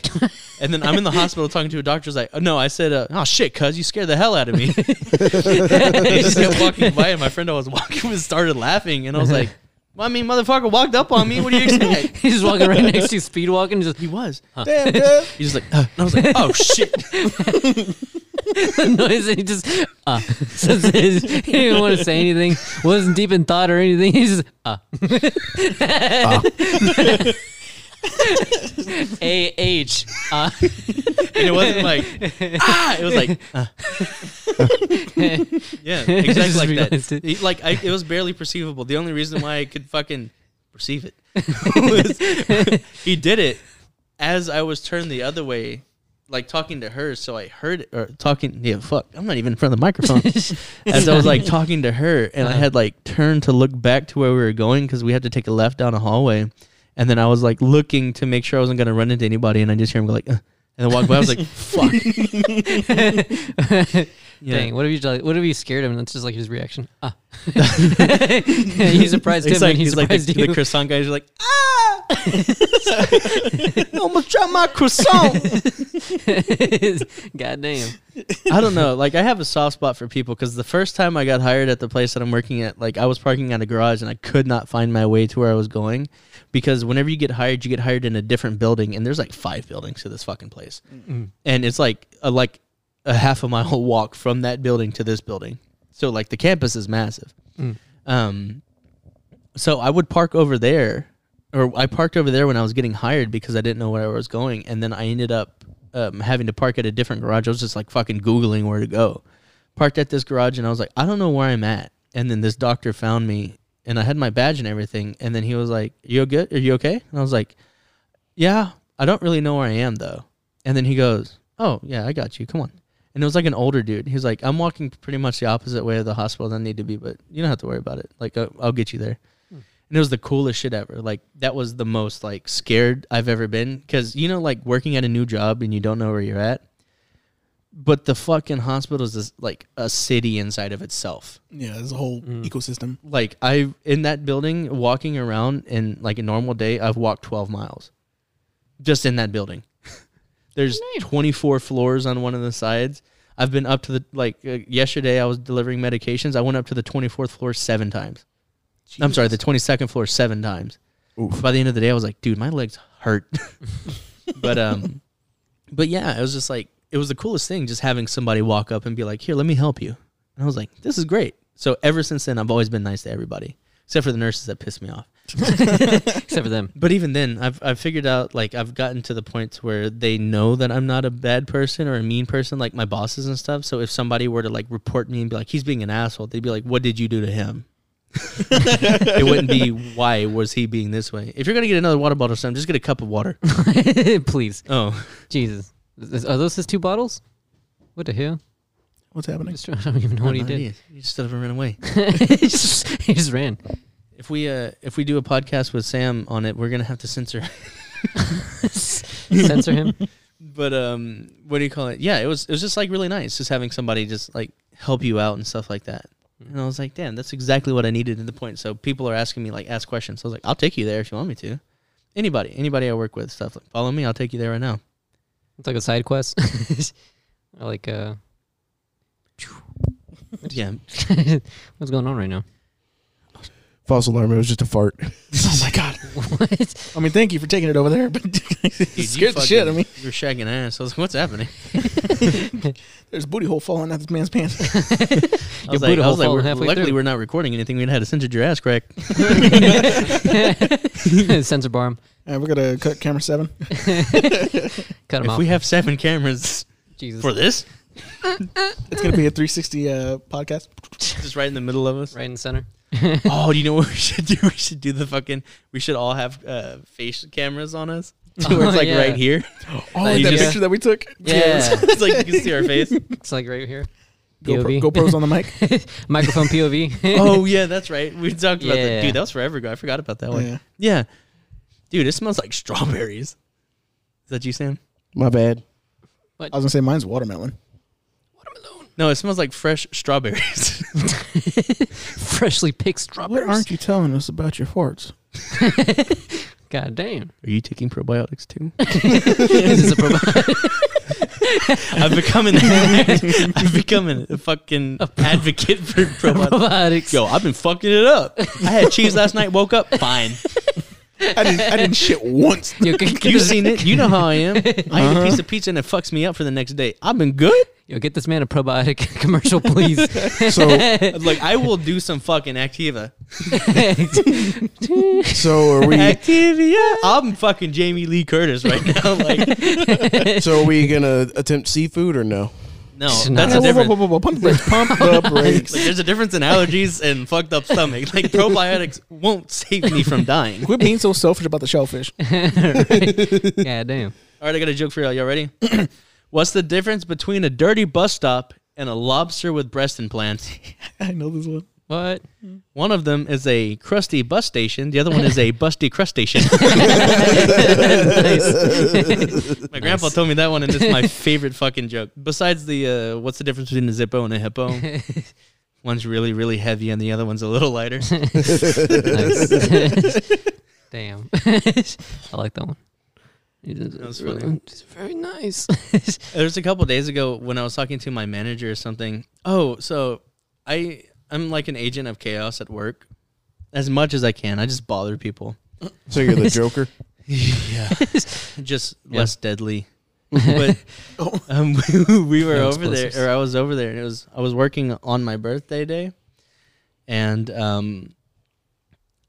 and then I'm in the hospital talking to a doctor. Who's like, oh, "No," I said, uh, "Oh shit, cuz you scared the hell out of me." and he just kept walking by, and my friend I was walking with started laughing, and I was like, well, "I mean, motherfucker walked up on me. What do you expect?" He's just walking right next to you, speed walking. Just he was. Damn, good. He's just like, uh, and I was like, "Oh shit!" the noise and he just uh says his, he didn't even want to say anything wasn't deep in thought or anything he's just uh a h uh And it wasn't like ah, it was like uh. yeah, exactly like that. it. Like I, it was barely perceivable. The only reason why I could fucking perceive it was he did it as I was turned the other way, like talking to her. So I heard it or talking. Yeah, fuck. I'm not even in front of the microphone. as I was like talking to her, and I Uh-huh. had like turned to look back to where we were going because we had to take a left down a hallway. And then I was like looking to make sure I wasn't gonna run into anybody, and I just hear him go like, uh, and then walk by. I was like, "Fuck!" Yeah. Dang, what if you like, what if you scared him and that's just like his reaction? Ah. you surprised him It's like and he he's like the, surprised the croissant guys are like, ah, almost dropped my croissant. God damn. I don't know. Like I have a soft spot for people because the first time I got hired at the place that I'm working at, like I was parking at a garage and I could not find my way to where I was going because whenever you get hired, you get hired in a different building and there's like five buildings to this fucking place, Mm. and it's like a, like a half a mile walk from that building to this building. So like the campus is massive. Mm. Um, so I would park over there, or I parked over there when I was getting hired because I didn't know where I was going, and then I ended up um, having to park at a different garage. I was just like fucking googling where to go. Parked at this garage, and I was like, I don't know where I'm at. And then this doctor found me, and I had my badge and everything. And then he was like, "You good? Are you okay?" And I was like, "Yeah, I don't really know where I am though." And then he goes, "Oh yeah, I got you. Come on." And it was like an older dude. He's like, "I'm walking pretty much the opposite way of the hospital than I need to be, but you don't have to worry about it. Like, uh, I'll get you there." And it was the coolest shit ever. Like that was the most like scared I've ever been because you know like working at a new job and you don't know where you're at. But the fucking hospital is just, like a city inside of itself. Yeah, there's a whole Mm. ecosystem. Like I in that building walking around in like a normal day, I've walked 12 miles just in that building. There's 24 floors on one of the sides. I've been up to the like uh, yesterday I was delivering medications. I went up to the 24th floor 7 times. I'm sorry, the 22nd floor 7 times. Oof. By the end of the day I was like, dude, my legs hurt. but um but yeah, it was just like it was the coolest thing just having somebody walk up and be like, "Here, let me help you." And I was like, "This is great." So ever since then I've always been nice to everybody, except for the nurses that piss me off. Except for them. But even then, I've I've figured out like I've gotten to the point where they know that I'm not a bad person or a mean person, like my bosses and stuff. So if somebody were to like report me and be like, he's being an asshole, they'd be like, what did you do to him? it wouldn't be why was he being this way. If you're gonna get another water bottle, or something, just get a cup of water. Please. Oh, Jesus. Is- Are those his two bottles? What the hell? What's happening? Just- I don't even know what he did. idea. He just stood up and ran away. he, just, he just ran. If we uh if we do a podcast with Sam on it, we're gonna have to censor. Censor him. but um, what do you call it? Yeah, it was it was just like really nice, just having somebody just like help you out and stuff like that. And I was like, damn, that's exactly what I needed at the point. So people are asking me like ask questions. So I was like, I'll take you there if you want me to. Anybody, anybody I work with, stuff like follow me, I'll take you there right now. It's like a side quest. like uh Yeah, what's going on right now? False alarm. It was just a fart. Oh my god! what? I mean, thank you for taking it over there, but Dude, it you scared the shit. I fucking- mean, you're shagging ass. I was like, what's happening? there's a booty hole falling out of this man's pants. I Your was booty like, I hole was like falling we're, halfway luckily through. we're not recording anything. We'd have had to censor your ass crack. Censor bar him. All right, we're gonna cut camera seven. Cut him if off. we have seven cameras Jesus. for this, It's gonna be a 360 uh, podcast. just right in the middle of us. right in the center. Oh, do you know what we should do? We should do the fucking. We should all have uh, face cameras on us. Oh, Where it's like yeah. right here. Oh, you that just- picture that we took. Yeah. it's like you can see our face. It's like right here. GoPro, POV. GoPro's on the mic. Microphone POV. oh yeah, that's right. We talked about that. Yeah. Dude, that was forever ago. I forgot about that one. Yeah. Yeah. Dude, it smells like strawberries. Is that you, Sam? My bad. I was gonna say mine's watermelon. No, it smells like fresh strawberries. Freshly picked strawberries. What aren't you telling us about your farts? God damn. Are you taking probiotics too? this is a probiotic. I've become an I've become a fucking advocate for probiotics. probiotics. Yo, I've been fucking it up. I had cheese last night. Woke up fine. I didn't. I didn't shit once. Yo, get, get You this, seen it? You know how I am. I eat a uh-huh. piece of pizza and it fucks me up for the next day. I've been good. Yo, get this man a probiotic commercial, please. So, Like I will do some fucking Activa. so are we? Activia. I'm fucking Jamie Lee Curtis right now. Like So are we gonna attempt seafood or no? no, No. that's Whoa, a whoa, difference. whoa, whoa, whoa, Pump the brakes. Pump the brakes. Like there's a difference in allergies and fucked up stomach. Like probiotics won't save me from dying. Quit being so selfish about the shellfish. God damn. All right, I got a joke for y'all. Y'all ready? What's the difference between a dirty bus stop and a lobster with breast implants? I know this one. What? One of them is a crusty bus station. The other one is a busty crust station. my grandpa told me that one, and it's my favorite fucking joke. Besides the uh, what's the difference between a Zippo and a hippo? One's really, really heavy, and the other one's a little lighter. Nice. Damn. I like that one. That was funny. It's very nice. There was a couple days ago when I was talking to my manager or something. Oh, so I I'm like an agent of chaos at work, as much as I can. I just bother people. So you're the Joker. yeah, just Yeah. less deadly. But Oh. um, we were No over there, or I was over there, and it was I was working on my birthday day, and um,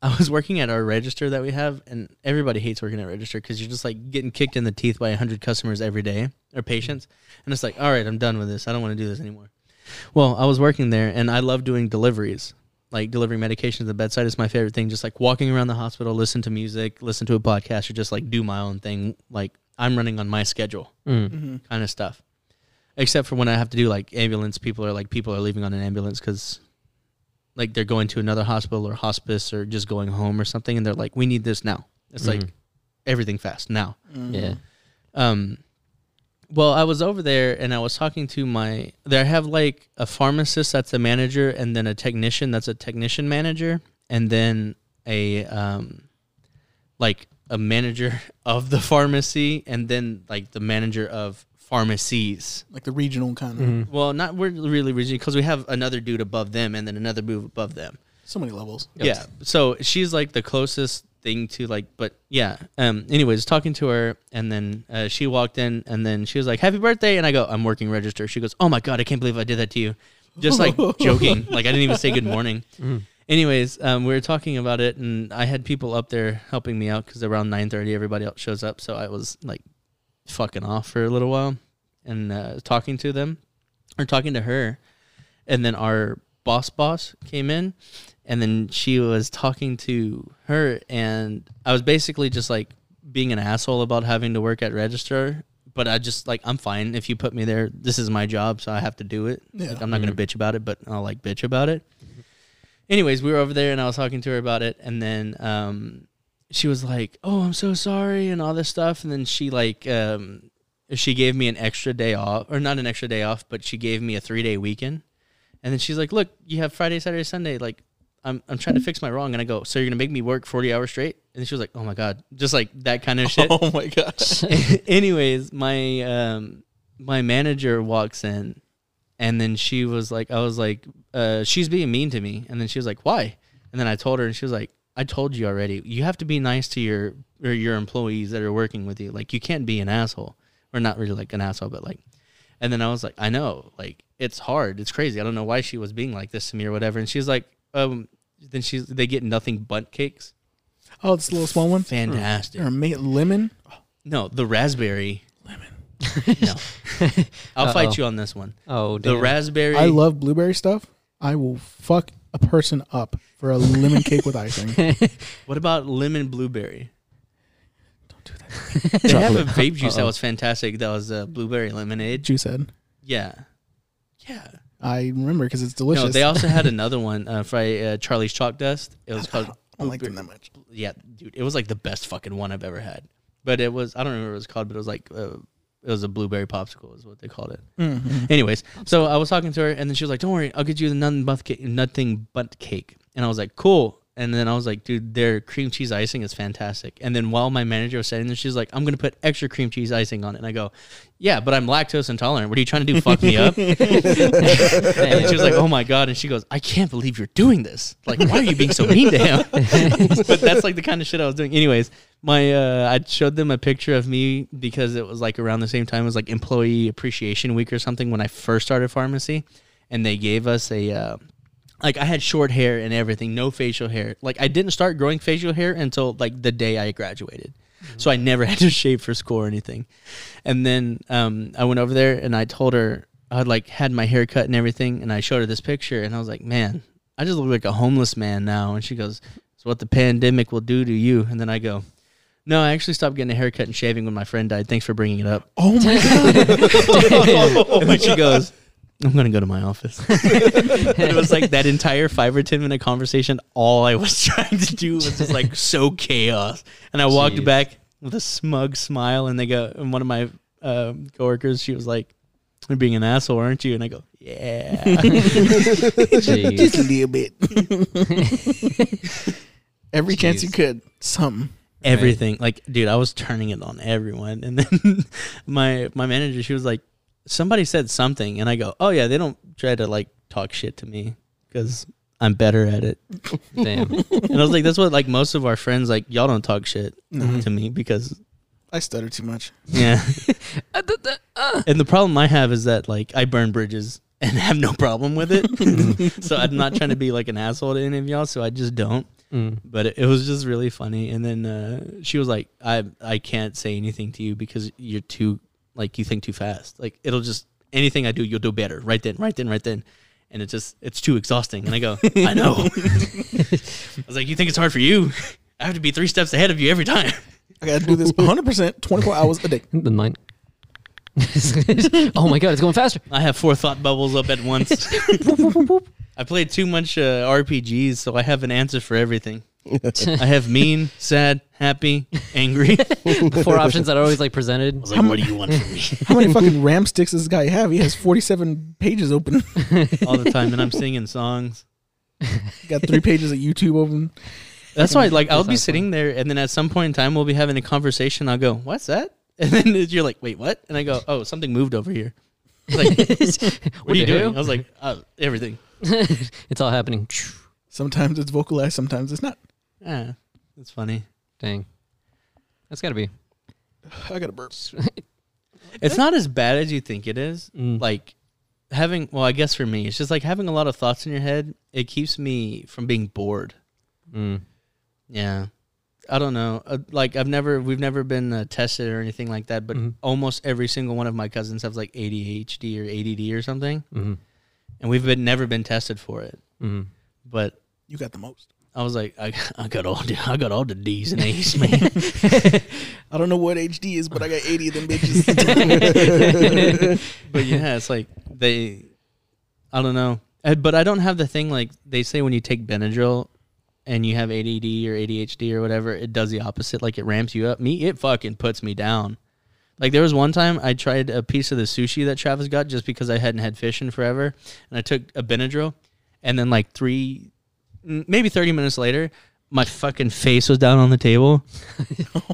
I was working at our register that we have, and everybody hates working at register because you're just like getting kicked in the teeth by hundred customers every day or patients, and it's like, all right, I'm done with this. I don't want to do this anymore. Well, I was working there, and I love doing deliveries. Like delivering medication to the bedside is my favorite thing. Just like walking around the hospital, listen to music, listen to a podcast, or just like do my own thing. Like I'm running on my schedule Mm. Mhm. kind of stuff. Except for when I have to do like ambulance, people are like people are leaving on an ambulance because like they're going to another hospital or hospice or just going home or something, and they're like, "We need this now." It's like Mhm. everything fast now. Mhm. Yeah. Um, well, I was over there and I was talking to my. There I have like a pharmacist that's a manager, and then a technician that's a technician manager, and then a um, like a manager of the pharmacy, and then like the manager of pharmacies. Like the regional kind of. Mhm. Well, not we're really regional because we have another dude above them, and then another dude above them. So many levels. Yep. Yeah. So she's like the closest thing to like, but yeah. Um. Anyways, talking to her, and then uh, she walked in, and then she was like, "Happy birthday!" And I go, "I'm working register." She goes, "Oh my god, I can't believe I did that to you." Just like joking, like I didn't even say good morning. Mhm. Anyways, um, we were talking about it, and I had people up there helping me out because around nine thirty, everybody else shows up. So I was like, fucking off for a little while, and uh, talking to them, or talking to her, and then our boss boss came in, and then she was talking to her, and I was basically just like being an asshole about having to work at register. But I just like I'm fine if you put me there. This is my job, so I have to do it. Yeah. Like, I'm not gonna bitch about it, but I'll like bitch about it. Anyways, we were over there and I was talking to her about it, and then um, she was like, "Oh, I'm so sorry," and all this stuff, and then she like um, she gave me an extra day off, or not an extra day off, but she gave me a three day weekend, and then she's like, "Look, you have Friday, Saturday, Sunday. Like, I'm I'm trying to fix my wrong," and I go, "So you're gonna make me work 40 hours straight?" And she was like, "Oh my god," just like that kind of shit. Oh my gosh. anyways, my um my manager walks in and then she was like I was like, uh, she's being mean to me and then she was like, Why? And then I told her and she was like, I told you already. You have to be nice to your or your employees that are working with you. Like you can't be an asshole. Or not really like an asshole, but like and then I was like, I know, like it's hard. It's crazy. I don't know why she was being like this to me or whatever. And she's like, um then she's they get nothing but cakes. Oh, it's the little small one. Fantastic. Or ma- lemon. No, the raspberry. Lemon. No. I'll Uh-oh. fight you on this one. Oh, The raspberry. I love blueberry stuff. I will fuck a person up for a lemon cake with icing. What about lemon blueberry? Don't do that. They have a Chocolate. vape juice that Uh-oh. was fantastic. That was uh, blueberry lemonade. Juice head. Yeah, yeah. I remember because it's delicious. No, delicious. they also had another one uh, for uh, Charlie's Chalk Dust. It was I called. don't like them that much. Yeah, dude, it was like the best fucking one I've ever had. But it was I don't remember what it was called, but it was like uh, it was a blueberry popsicle is what they called it. Mhm. Anyways, so I was talking to her, and then she was like, "Don't worry, I'll get you the nothing but cake, nothing but cake." And I was like, "Cool." And then I was like, "Dude, their cream cheese icing is fantastic." And then while my manager was sitting there, she's like, "I'm gonna put extra cream cheese icing on it." And I go, "Yeah, but I'm lactose intolerant. What are you trying to do? Fuck me up?" and she was like, "Oh my god!" And she goes, "I can't believe you're doing this. Like, why are you being so mean to him?" but that's like the kind of shit I was doing. Anyways, my uh, I showed them a picture of me because it was like around the same time was like Employee Appreciation Week or something when I first started pharmacy, and they gave us a. Uh, like I had short hair and everything, no facial hair. Like I didn't start growing facial hair until like the day I graduated. So I never had to shave for school or anything. And then um, I went over there and I told her I had like had my hair cut and everything, and I showed her this picture, and I was like, "Man, I just look like a homeless man now." And she goes, "It's what the pandemic will do to you." And then I go, "No, I actually stopped getting a haircut and shaving when my friend died. Thanks for bringing it up." Oh my god. and then she goes, I'm gonna go to my office. it was like that entire five or ten minute conversation. All I was trying to do was just like so chaos. And I walked Jeez. back with a smug smile, and they go. And one of my um, coworkers, she was like, "You're being an asshole, aren't you?" And I go, "Yeah." Just a little bit. Every chance you could, something. everything. Like, dude, I was turning it on everyone. And then my my manager, she was like, somebody said something, and I go, oh yeah, they don't try to like talk shit to me because I'm better at it. Damn. And I was like, that's what like most of our friends like. Y'all don't talk shit No. to me because I stutter too much. yeah. and the problem I have is that like I burn bridges and have no problem with it. so I'm not trying to be like an asshole to any of y'all. So I just don't. Mm. but it, it was just really funny and then uh, she was like i i can't say anything to you because you're too like you think too fast. Like it'll just anything i do you'll do better. Right then right then right then. And it just it's too exhausting. And i go i know. I was like you think it's hard for you? I have to be three steps ahead of you every time. I got to do this 100%, 24 hours a day. The nine. oh my god, it's going faster. i have four thought bubbles up at once. I played too much uh, rpgs so i have an answer for everything i have mean sad happy angry the four options that are always like presented. I was like, what do you want from me? How many fucking RAM sticks does this guy have? He has 47 pages open. All the time, and I'm singing songs. got three pages of YouTube open. That's why, like, I'll be sitting there, and then at some point in time, we'll be having a conversation. I'll go, "What's that?" And then you're like, "Wait, what?" And I go, "Oh, something moved over here." Like, what, are you doing? I was like, uh, "Everything." it's all happening. Sometimes it's vocalized, sometimes it's not. Yeah, it's funny. Dang. That's gotta be. I got a burp. It's not as bad as you think it is. Mm. Like having, well, I guess for me, it's just like having a lot of thoughts in your head. It keeps me from being bored. Mm. Yeah. I don't know. Uh, like I've never, we've never been uh, tested or anything like that. But Mhm. almost every single one of my cousins has like ADHD or ADD or something, Mm. and we've been never been tested for it. Mm. But You got the most. I was like, I, I got all, the, I got all the D's and A's, man. I don't know what HD is, but I got 80 of them bitches. but yeah, it's like they, I don't know. Uh, But I don't have the thing like they say when you take Benadryl and you have ADD or ADHD or whatever, it does the opposite. Like it ramps you up. Me, it fucking puts me down. Like there was one time I tried a piece of the sushi that Travis got just because I hadn't had fish in forever, and I took a Benadryl, and then like three, maybe thirty minutes later, my fucking face was down on the table.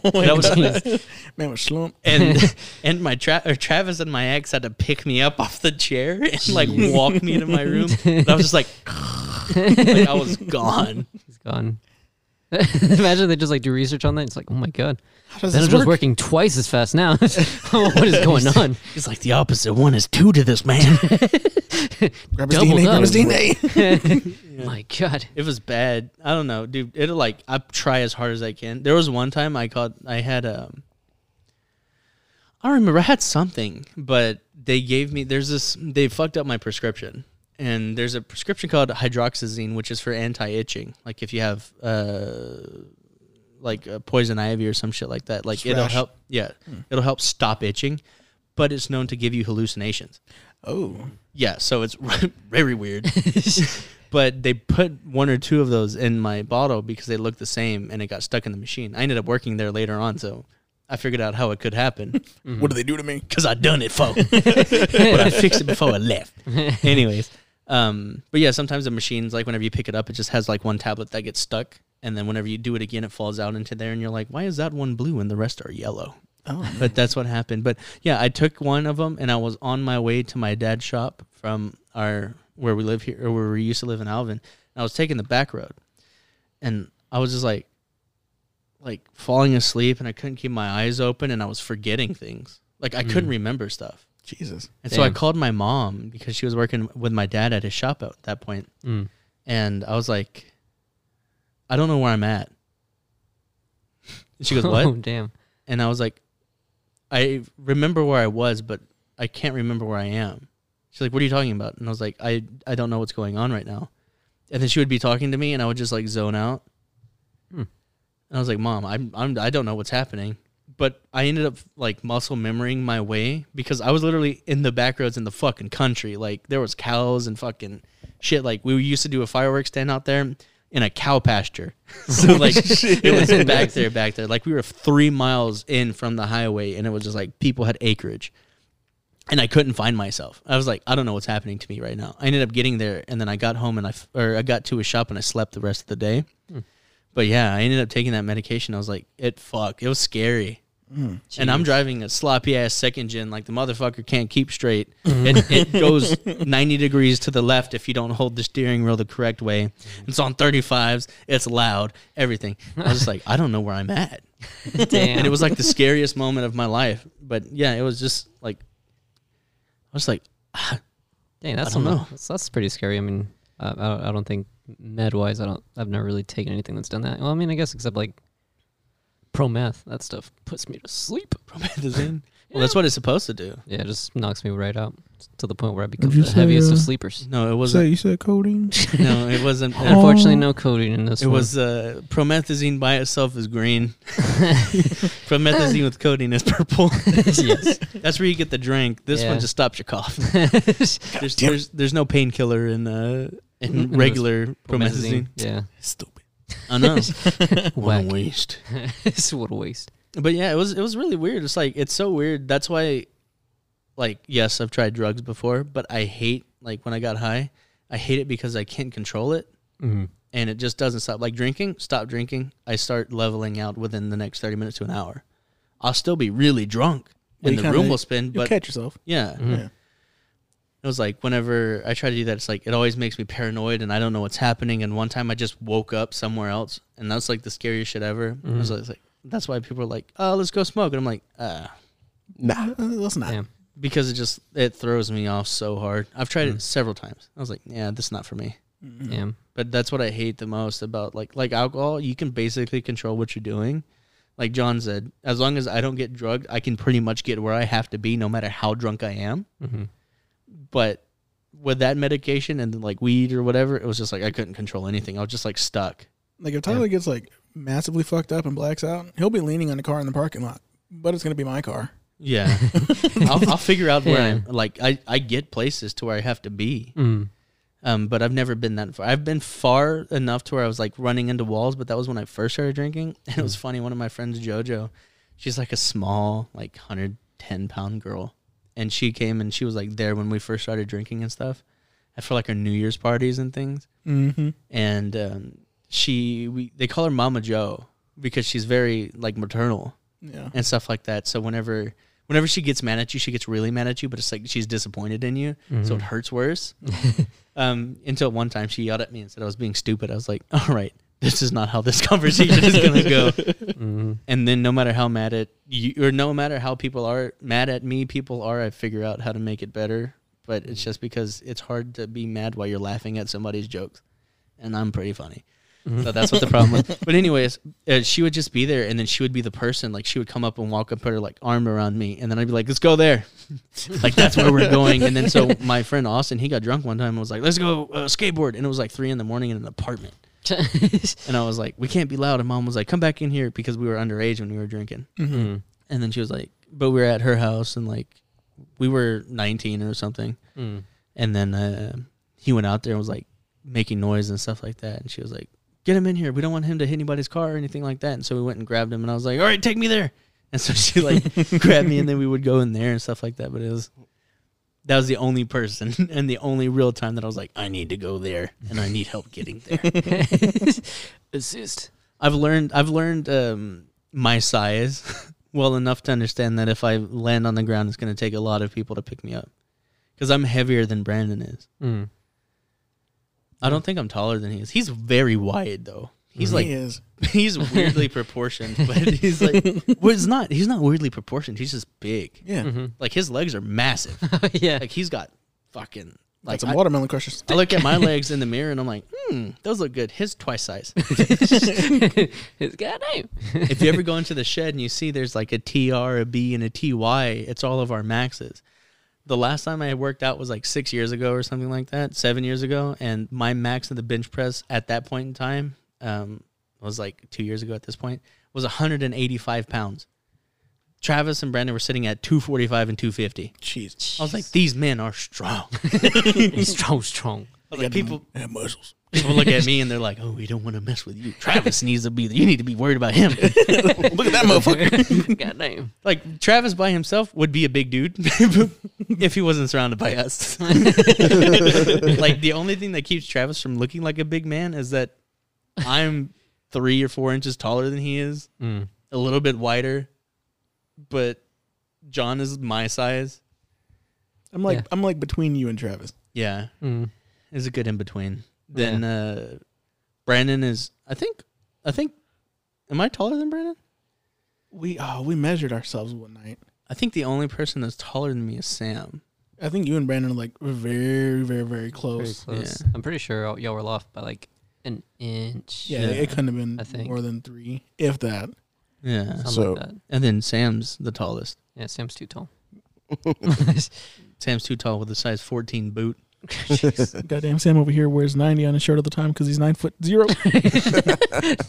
Oh that was Man was slump. and and my tra- or Travis and my ex had to pick me up off the chair and like walk me to my room. And I was just like, like I was gone. He's gone. Imagine they just like do research on that. It's like, oh my god, How does Benadryl's this work? working twice as fast now. what is going on? It's like the opposite. One is two to this man. Grab his DNA, up. grab his DNA. My god. It was bad. I don't know, dude. It'll like I try as hard as I can. There was one time I caught I had um I don't remember I had something, but they gave me there's this they fucked up my prescription. And there's a prescription called hydroxyzine, which is for anti-itching. Like if you have uh like uh, poison ivy or some shit like that, like it'll help. Yeah, it'll help stop itching, but it's known to give you hallucinations. Oh. Yeah, so it's very weird. but they put one or two of those in my bottle because they looked the same and it got stuck in the machine. I ended up working there later on, so I figured out how it could happen What do they do to me? because I done it for. but I fixed it before I left. Anyways, um, but yeah, sometimes the machines like whenever you pick it up, it just has like one tablet that gets stuck, and then whenever you do it again, it falls out into there, and you're like, why is that one blue and the rest are yellow? Oh. but that's what happened. But yeah, I took one of them and I was on my way to my dad's shop from our where we live here or where we used to live in Alvin. And I was taking the back road, and I was just like, like falling asleep, and I couldn't keep my eyes open, and I was forgetting things. Like I couldn't remember stuff. Jesus. And so I called my mom because she was working with my dad at his shop at that point, Mm. and I was like, I don't know where I'm at. And she goes, "What?" Oh damn. and I was like, I remember where I was, but I can't remember where I am. She's like, What are you talking about? And I was like, I I don't know what's going on right now. And then she would be talking to me, and I would just like zone out. Hmm. And I was like, Mom, I'm I'm I don't know what's happening, but I ended up like muscle memorying my way because I was literally in the back roads in the fucking country. Like there was cows and fucking shit. Like we used to do a fireworks stand out there in a cow pasture. so like it was back there, back there. Like we were three miles in from the highway, and it was just like people had acreage. And I couldn't find myself. I was like, I don't know what's happening to me right now. I ended up getting there, and then I got home and I, f- or I got to a shop and I slept the rest of the day. Hmm. But yeah, I ended up taking that medication. I was like, it fuck, it was scary. And I'm driving a sloppy ass second gen, like the motherfucker can't keep straight. Mm-hmm. It, it goes 90 degrees to the left if you don't hold the steering wheel the correct way. It's on 35s. It's loud. Everything. I was just like, I don't know where I'm at. Damn. And it was like the scariest moment of my life. But yeah, it was just like, I was like, ah, Dang, that's some-. That's, that's pretty scary. I mean, I, don't, I don't think med wise, I don't. I've never really taken anything that's done that. Well, I mean, I guess except like pro meth. That stuff puts me to sleep. promethazine. Well, that's what it's supposed to do. Yeah, it just knocks me right out to the point where I become you the heaviest say, of uh, sleepers. No, it wasn't. you said codeine? No, it wasn't. Unfortunately, no codeine in this It one. was uh, promethazine by itself is green. promethazine with codeine is purple. yes. That's where you get the drink. This Yeah. one just stops your cough. there's, there's there's no painkiller in uh in Mhm. regular Promethazine. promethazine. Yeah. Stupid. I know. what Whack. a waste. it's what a waste. But yeah, it was it was really weird. It's like it's so weird. That's why, like, yes, I've tried drugs before, but I hate like when I got high. I hate it because I can't control it, Mm-hmm. and it just doesn't stop. Like drinking, stop drinking. I start leveling out within the next thirty minutes to an hour. I'll still be really drunk, Well, and you the kinda- room will spin. You'll But catch yourself. yeah, Mhm. Yeah. It was like whenever I try to do that, it's like it always makes me paranoid, and I don't know what's happening. And one time I just woke up somewhere else, and that's like the scariest shit ever. I was Mhm. like, that's why people are like, "Oh, let's go smoke," and I'm like, "Ah." Nah. Uh, Let's not. Damn. because it just it throws me off so hard. I've tried Mm. it several times. I was like, yeah, this is not for me. Mm. Damn. But that's what I hate the most about like like alcohol. You can basically control what you're doing. Like John said, as long as I don't get drugged, I can pretty much get where I have to be, no matter how drunk I am. But with that medication and like weed or whatever, it was just like I couldn't control anything. I was just like stuck. Like if Tyler gets like massively fucked up and blacks out, he'll be leaning on the car in the parking lot, but it's gonna be my car. Yeah, I'll, I'll figure out where Yeah. I'm. Like I I get places to where I have to be. Mm. Um, but I've never been that far. I've been far enough to where I was like running into walls, but that was when I first started drinking. And it was funny. One of my friends, JoJo, she's like a small, like 110 pound girl. And she came and she was like there when we first started drinking and stuff. For like our New Year's parties and things. Mm-hmm. And um, she, we, they call her Mama Joe because she's very like maternal Yeah. and stuff like that. So whenever, whenever she gets mad at you, she gets really mad at you, but it's like she's disappointed in you. So it Mhm. hurts worse. um, until one time she yelled at me and said I was being stupid. I was like, all right, this is not how this conversation is going to go. Mhm. And then no matter how mad at you, or no matter how people are mad at me, people are, I figure out how to make it better. But it's just because it's hard to be mad while you're laughing at somebody's jokes. And I'm pretty funny. So that's what the problem was. But anyways, uh, she would just be there, and then she would be the person. Like she would come up and walk up, put her like arm around me, and then I'd be like, "Let's go there." like that's where we're going. And then so my friend Austin, he got drunk one time and was like, "Let's go uh, skateboard," and it was like three in the morning in an apartment. And I was like, "We can't be loud." And mom was like, "Come back in here," because we were underage when we were drinking. Mm-hmm. Mm. And then she was like, "But we were at her house, and like we were 19 or something." Mm. And then uh, he went out there and was like making noise and stuff like that. And she was like, "Get him in here. We don't want him to hit anybody's car or anything like that." And so we went and grabbed him, and I was like, "All right, take me there." And so she like grabbed me, and then we would go in there and stuff like that. But it was that was the only person and the only real time that I was like, "I need to go there, and I need help getting there." Assist. I've learned I've learned um, my size well enough to understand that if I land on the ground, it's going to take a lot of people to pick me up because I'm heavier than Brandon is. Mm. I don't think I'm taller than he is. He's very wide though. He's he like is. he's weirdly proportioned, but he's like well, it's not. He's not weirdly proportioned. He's just big. Yeah. hmm Like his legs are massive. yeah. Like he's got fucking Like like some I, watermelon crushers. I look at my legs in the mirror and I'm like, hmm, those look good. His twice size. it's goddamn. if you ever go into the shed and you see there's like a TR, a B, and a TY, it's all of our maxes. The last time I had worked out was like six years ago or something like that, seven years ago, and my max of the bench press at that point in time um, was like two years ago at this point was 185 pounds. Travis and Brandon were sitting at 245 and 250. Jeez. I was like, these men are strong. strong, strong. I was like, people They have muscles. people look at me and they're like, oh, we don't want to mess with you. Travis needs to be. You need to be worried about him. Look at that motherfucker. God damn. like Travis by himself would be a big dude if he wasn't surrounded by us. like the only thing that keeps Travis from looking like a big man is that I'm three or four inches taller than he is, Mm. a little bit wider, but John is my size. I'm like Yeah. I'm like between you and Travis. Yeah, Mm. is a good in between. Then uh, Brandon is. I think. I think. Am I taller than Brandon? We oh we measured ourselves one night. I think the only person that's taller than me is Sam. I think you and Brandon are like very very very Pretty close. close. I'm pretty sure y'all- y'all were off by like an inch. Yeah, Yeah. it couldn't have been I think. more than three, if that. Yeah. Something So- like that. And then Sam's the tallest. Yeah, Sam's too tall. Sam's too tall with a size 14 boot. Goddamn Sam over here wears ninety on his shirt all the time because he's nine foot zero.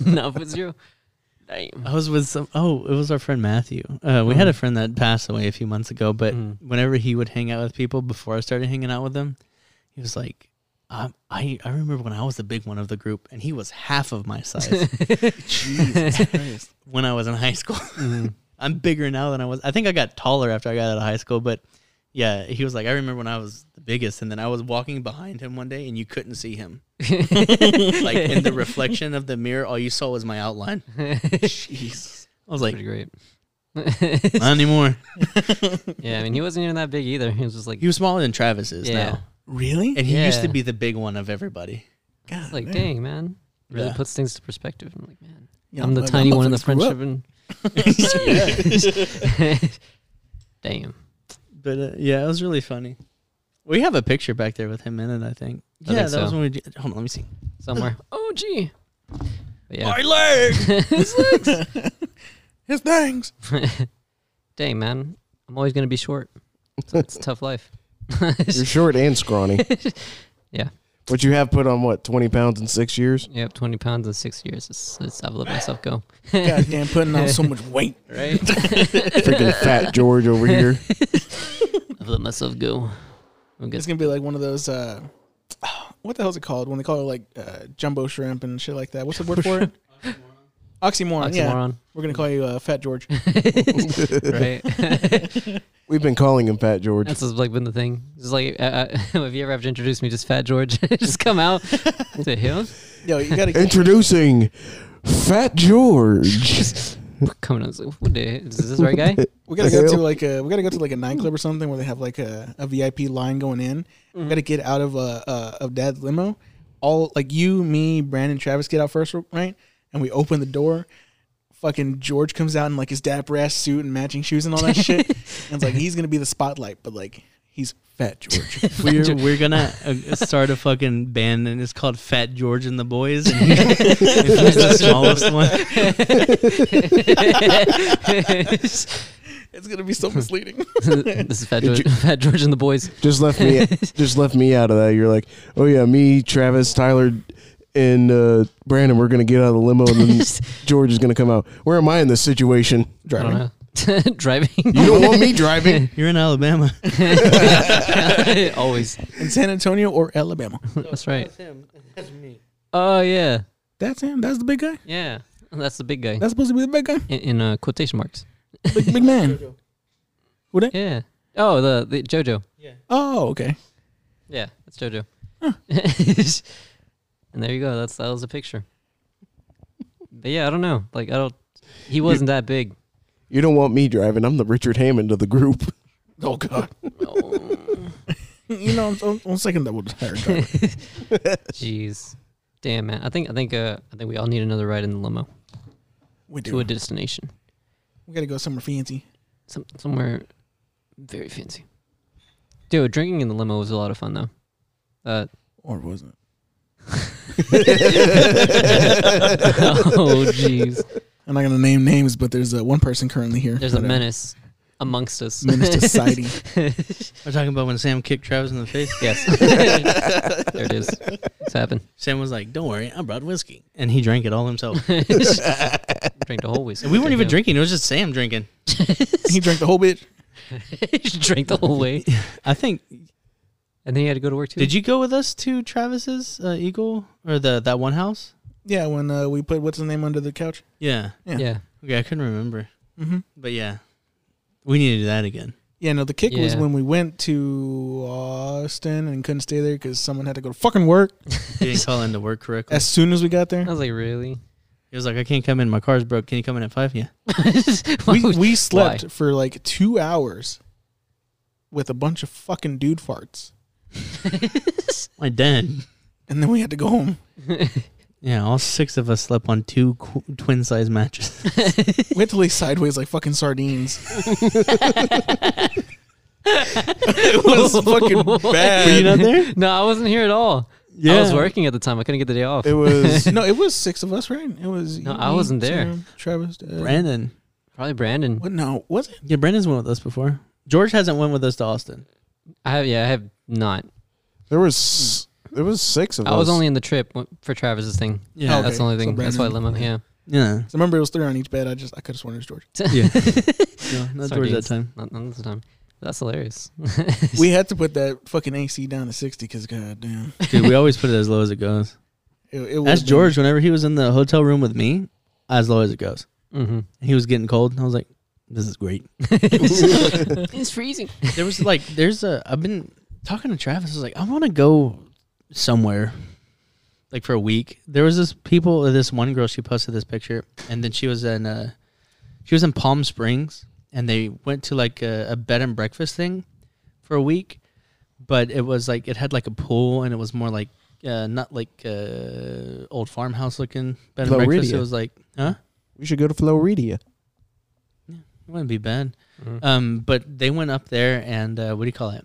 no, but zero. Damn. I was with some. Oh, it was our friend Matthew. Uh, we had a friend that passed away a few months ago, but Mm. whenever he would hang out with people before I started hanging out with them, he was like, um, I, I remember when I was the big one of the group, and he was half of my size Jesus Christ. when I was in high school. Mhm. I'm bigger now than I was. I think I got taller after I got out of high school, but yeah, he was like, I remember when I was the biggest, and then I was walking behind him one day, and you couldn't see him. Like in the reflection of the mirror, all you saw was my outline. Jeez. I was like, Pretty great. not anymore. yeah, I mean, he wasn't even that big either. He was just like, He was smaller than Travis is yeah, now, Really? and he used to be the big one of everybody. God, It's like, man. dang, man. Really Yeah. puts things to perspective. I'm like, man, Yeah, I'm the that tiny one in the motherfucker grew up. friendship. And damn. But uh, yeah, it was really funny. We have a picture back there with him in it. I think. I yeah, think that was when we. Did, hold on, let me see. Somewhere. Oh, gee. But yeah. My leg. His things. Dang, man. I'm always going to be short. So it's a tough life. You're short and scrawny. Yeah. But you have put on what, 20 pounds in six years? Yep, 20 pounds in six years. It's, it's, I've let myself go. Goddamn, putting on so much weight. Right? Freaking fat George over here. I've let myself go. I'm It's gonna be like one of those. uh What the hell's it called when they call it like uh, jumbo shrimp and shit like that? What's the word for it? Oxymoron. Yeah, Oxymoron. we're gonna call you uh, Fat George. right? We've been calling him Fat George. That's just like been the thing. Just like, uh, uh, have you ever have to introduce me just Fat George? just come out. to him? Yo, you gotta. Introducing Fat George. Coming out. It's like, what the Is this the right guy? We gotta go to like a we gotta go to like a nightclub or something where they have like a, a VIP line going in. We gotta get out of uh, uh of Dad's limo. All like you, me, Brandon, Travis get out first, right? And we open the door. Fucking George comes out in like his dapper ass suit and matching shoes and all that shit. And it's like he's gonna be the spotlight, but like he's Fat George. We're we're gonna uh, start a fucking band and it's called Fat George and the Boys. And he's, and he's the smallest one. it's gonna be so misleading. this is Fat George, Fat George and the boys. just left me just left me out of that. You're like, oh yeah, me, Travis, Tyler, and uh, Brandon, we're gonna get out of the limo, and then George is gonna come out. Where am I in this situation? I Driving. don't know. Driving. You don't want me driving. You're in Alabama. Always. In San Antonio or Alabama. That's right. That's him. That's me. Oh yeah, That's him. That's the big guy. yeah. That's the big guy That's supposed to be the big guy. in, in uh, quotation marks. Big, big man. Who that? Yeah. Oh, the the JoJo. Yeah. Oh, okay. Yeah, that's JoJo. And there you go. That's that was a picture. But yeah, I don't know. Like I don't. He wasn't that big. You don't want me driving. I'm the Richard Hammond of the group. Oh God. You know, on, on second that would hire driver. Jeez. Damn man. I think I think uh I think we all need another ride in the limo We do to do. a destination. We gotta go somewhere fancy. Some somewhere very fancy. Dude, drinking in the limo was a lot of fun though. Uh Or wasn't oh jeez. I'm not gonna name names, but there's uh, one person currently here. There's a that, uh, menace. amongst us. Menace to society. We're talking about when Sam kicked Travis in the face. yes. there it is. It's happened. Sam was like, "Don't worry, I brought whiskey," and he drank it all himself. Drink the whole whiskey. And we weren't even Yeah. drinking; it was just Sam drinking. he drank the whole bitch. Drank the whole way, I think. And then he had to go to work too. Did you go with us to Travis's uh, Eagle or the that one house? Yeah, when uh, we put what's the name under the couch. Yeah. Yeah. Yeah. Okay, I couldn't remember, Mm-hmm. but yeah, we need to do that again. Yeah, no, the kick was when we went to Austin and couldn't stay there because someone had to go to fucking work He didn't call into work correctly. as soon as we got there. I was like, really? He was like, "I can't come in. My car's broke. Can you come in at 5? Yeah. We we slept why? for like two hours with a bunch of fucking dude farts, I did. and then we had to go home. Yeah, all six of us slept on two qu- twin size mattresses. We had to lay sideways like fucking sardines. it was fucking bad. Were you not there? No, I wasn't here at all. I was working at the time. I couldn't get the day off. It was no, it was six of us, right? It was. No, you, I wasn't there. Sam, Travis, uh, Brandon. Probably Brandon. What? No, was it? Yeah, Brandon's went with us before. George hasn't went with us to Austin. I have. Yeah, I have not. there was there was six of us. I was only in the trip for Travis's thing. Yeah. Okay, That's the only so thing. That's why I Brandon- limo. Yeah. Yeah. So remember, it was three on each bed. I just I could have sworn it was George. Yeah. no, not George that Sardines. time. Not, not this time. That's hilarious. we had to put that fucking AC down to sixty because goddamn, Dude, we always put it as low as it goes. it, it That's would've George. Whenever he was in the hotel room with me, as low as it goes. mm-hmm. He was getting cold. and I was like, "This is great." it's freezing. There was like, there's a. I've been talking to Travis. I was like, I want to go somewhere, like for a week. There was this people. This one girl. She posted this picture, and then she was in. Uh, she was in Palm Springs, and they went to like a, a bed and breakfast thing for a week, but it was like it had like a pool, and it was more like. Uh, not like uh, old farmhouse looking bed and breakfast. It was like, huh? We should go to Floridia. Yeah, it wouldn't be bad. Mhm. Um, but they went up there and uh, what do you call it?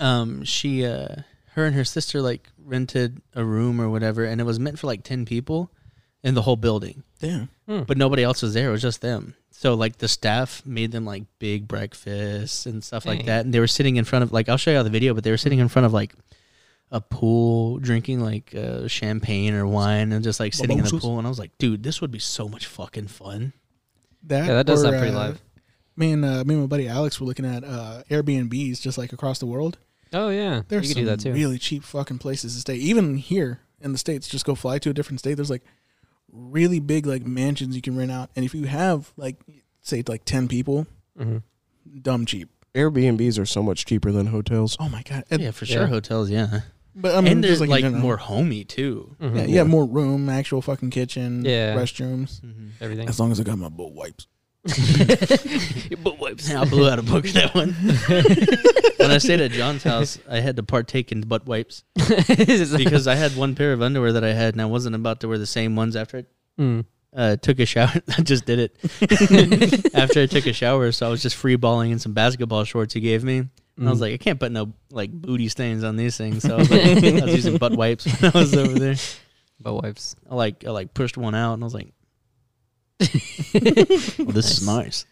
Um, she, uh, her and her sister like rented a room or whatever, and it was meant for like ten people in the whole building, damn. Hmm. but nobody else was there. It was just them. So like the staff made them like big breakfasts and stuff like that, and they were sitting in front of like I'll show you all the video, but they were sitting in front of like a pool, drinking like uh, champagne or wine, and just like sitting in the pool. And I was like, dude, this would be so much fucking fun. That Yeah, that does or, sound pretty uh, live. Me and uh, me and my buddy Alex were looking at uh, Airbnbs just like across the world. Oh yeah, There's you some do that too. really cheap fucking places to stay. Even here in the states, just go fly to a different state. There's like really big like mansions you can rent out, and if you have like say like ten people, hmm dumb cheap. Airbnbs are so much cheaper than hotels. Oh my god! And- yeah, for sure, yeah. hotels, yeah. But I mean, and they're like, like, more homey too. Mm-hmm. Yeah, you have more room, actual fucking kitchen, Yeah. restrooms. Everything. As long as I got my butt wipes. Butt wipes. I blew out a book that one. when I stayed at John's house, I had to partake in butt wipes because I had one pair of underwear that I had, and I wasn't about to wear the same ones after I Mm. uh, took a shower. I just did it after I took a shower, so I was just free balling in some basketball shorts he gave me. And I was Mm. like, I can't put no like booty stains on these things, so I was, like, I was using butt wipes when I was over there. butt wipes. I like I like pushed one out, and I was like, well, "This is nice."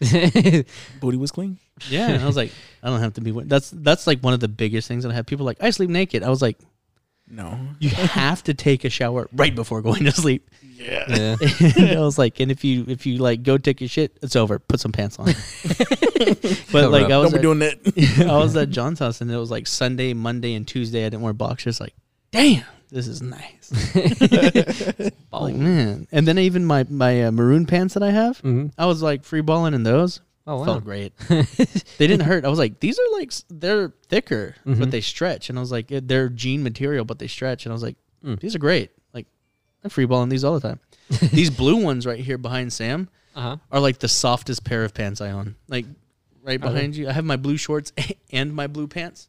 Booty was clean. Yeah, and I was like, I don't have to be. That's that's like one of the biggest things that I have. People like, I sleep naked. I was like, No. you have to take a shower right before going to sleep. Yeah. yeah. and I was like, and if you if you like go take your shit, it's over. Put some pants on. but Cover like up. I was Don't be at, doing that. I was at John's house and it was like Sunday, Monday, and Tuesday. I didn't wear boxers. Like, damn, this is nice. like man, and then even my my uh, maroon pants that I have, hmm I was like free balling in those. Oh wow. Felt great. they didn't hurt. I was like, these are like s- they're thicker, but Mhm. they stretch. And I was like, they're jean material, but they stretch. And I was like, Mm. these are great. Like, I'm free balling these all the time. these blue ones right here behind Sam Uh huh. are like the softest pair of pants I own. Like right they? behind you, I have my blue shorts and my blue pants.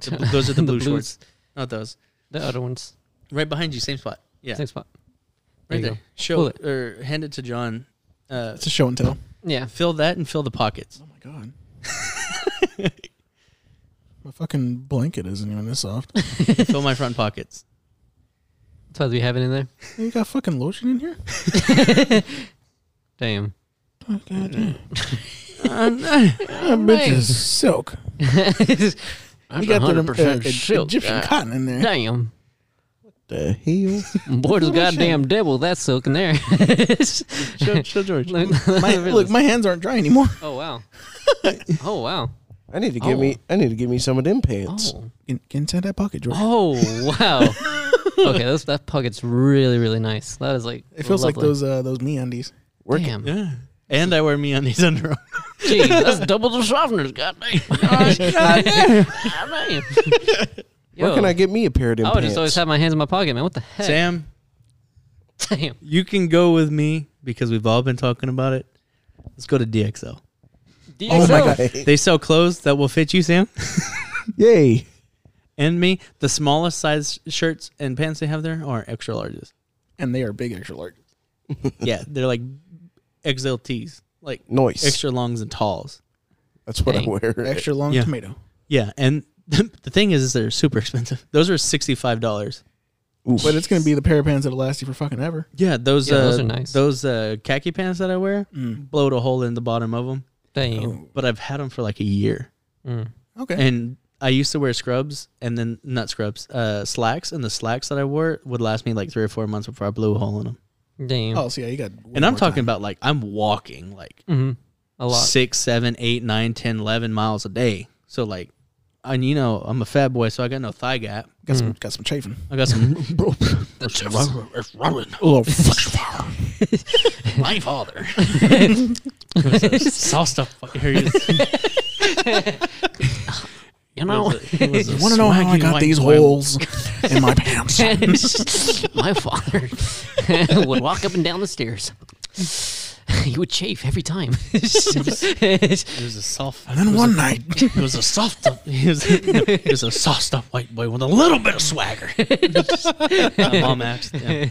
The bl- those are the blue blues. shorts, not those. The other ones. Right behind you, same spot. Yeah, Same spot. right you there. go. Show Pull it or hand it to John. Uh, It's a show and tell. Yeah. fill that and fill the pockets. Oh my god. my fucking blanket isn't even this soft. fill my front pockets. That's why we have it in there. you got fucking lotion in here? Damn. Oh, god damn. That bitch is silk. That's You got the 100% uh, silk. Egyptian God cotton in there. Damn. What the hell? Boy, there's goddamn devil with that silk in there. Show, show George. Look- My, look, my hands aren't dry anymore. oh wow. Oh wow. I need to get Oh. me. I need to get me some of them pants. Oh. Get, get inside that pocket, George. Oh wow. okay, that's, that pocket's really really nice. That is like It feels like those uh, those MeUndies. Work- Damn. Yeah. And I wear me on these under arms. Gee, that's double the softeners. Goddamn. Oh, goddamn. Where Yo, can I get me a pair of them I would pants? just always have my hands in my pocket, man. What the heck? Sam, Damn. you can go with me because we've all been talking about it. Let's go to DXL. Oh my DXL. god. They sell clothes that will fit you, Sam, Yay! and me. The smallest size shirts and pants they have there are extra larges. And they are big extra large. yeah, they're like XLTs, like Noise. extra longs and talls. That's what I Dang. wear. Extra long Yeah. tomato. Yeah, and the thing is, is they're super expensive. Those are sixty five dollars. Oof. But it's gonna be the pair of pants that'll last you for fucking ever. Yeah, those Yeah, uh, those are nice. Those uh, khaki pants that I wear Mm. blowed a hole in the bottom of them, Damn. Oh, but I've had them for like a year. Mm. okay. And I used to wear scrubs and then not scrubs, uh, slacks, and the slacks that I wore would last me like three or four months before I blew a hole in them. Damn. oh, so yeah, you got. And I'm talking time. about like I'm walking like hmm A lot. six, seven, eight, nine, ten, eleven miles a day. So like, and you know I'm a fat boy, so I got no thigh gap. got some got some chafing. I got some. It's rolling. My father. Sauced up. fucking- Here he is. You know, was a- was a You want to know how I got these holes in my pants? my father would walk up and down the stairs. He would chafe every time. It was a soft. And then one night, It was a soft. He was, he was a sauced up white boy with a little bit of swagger. My mom asked, yeah,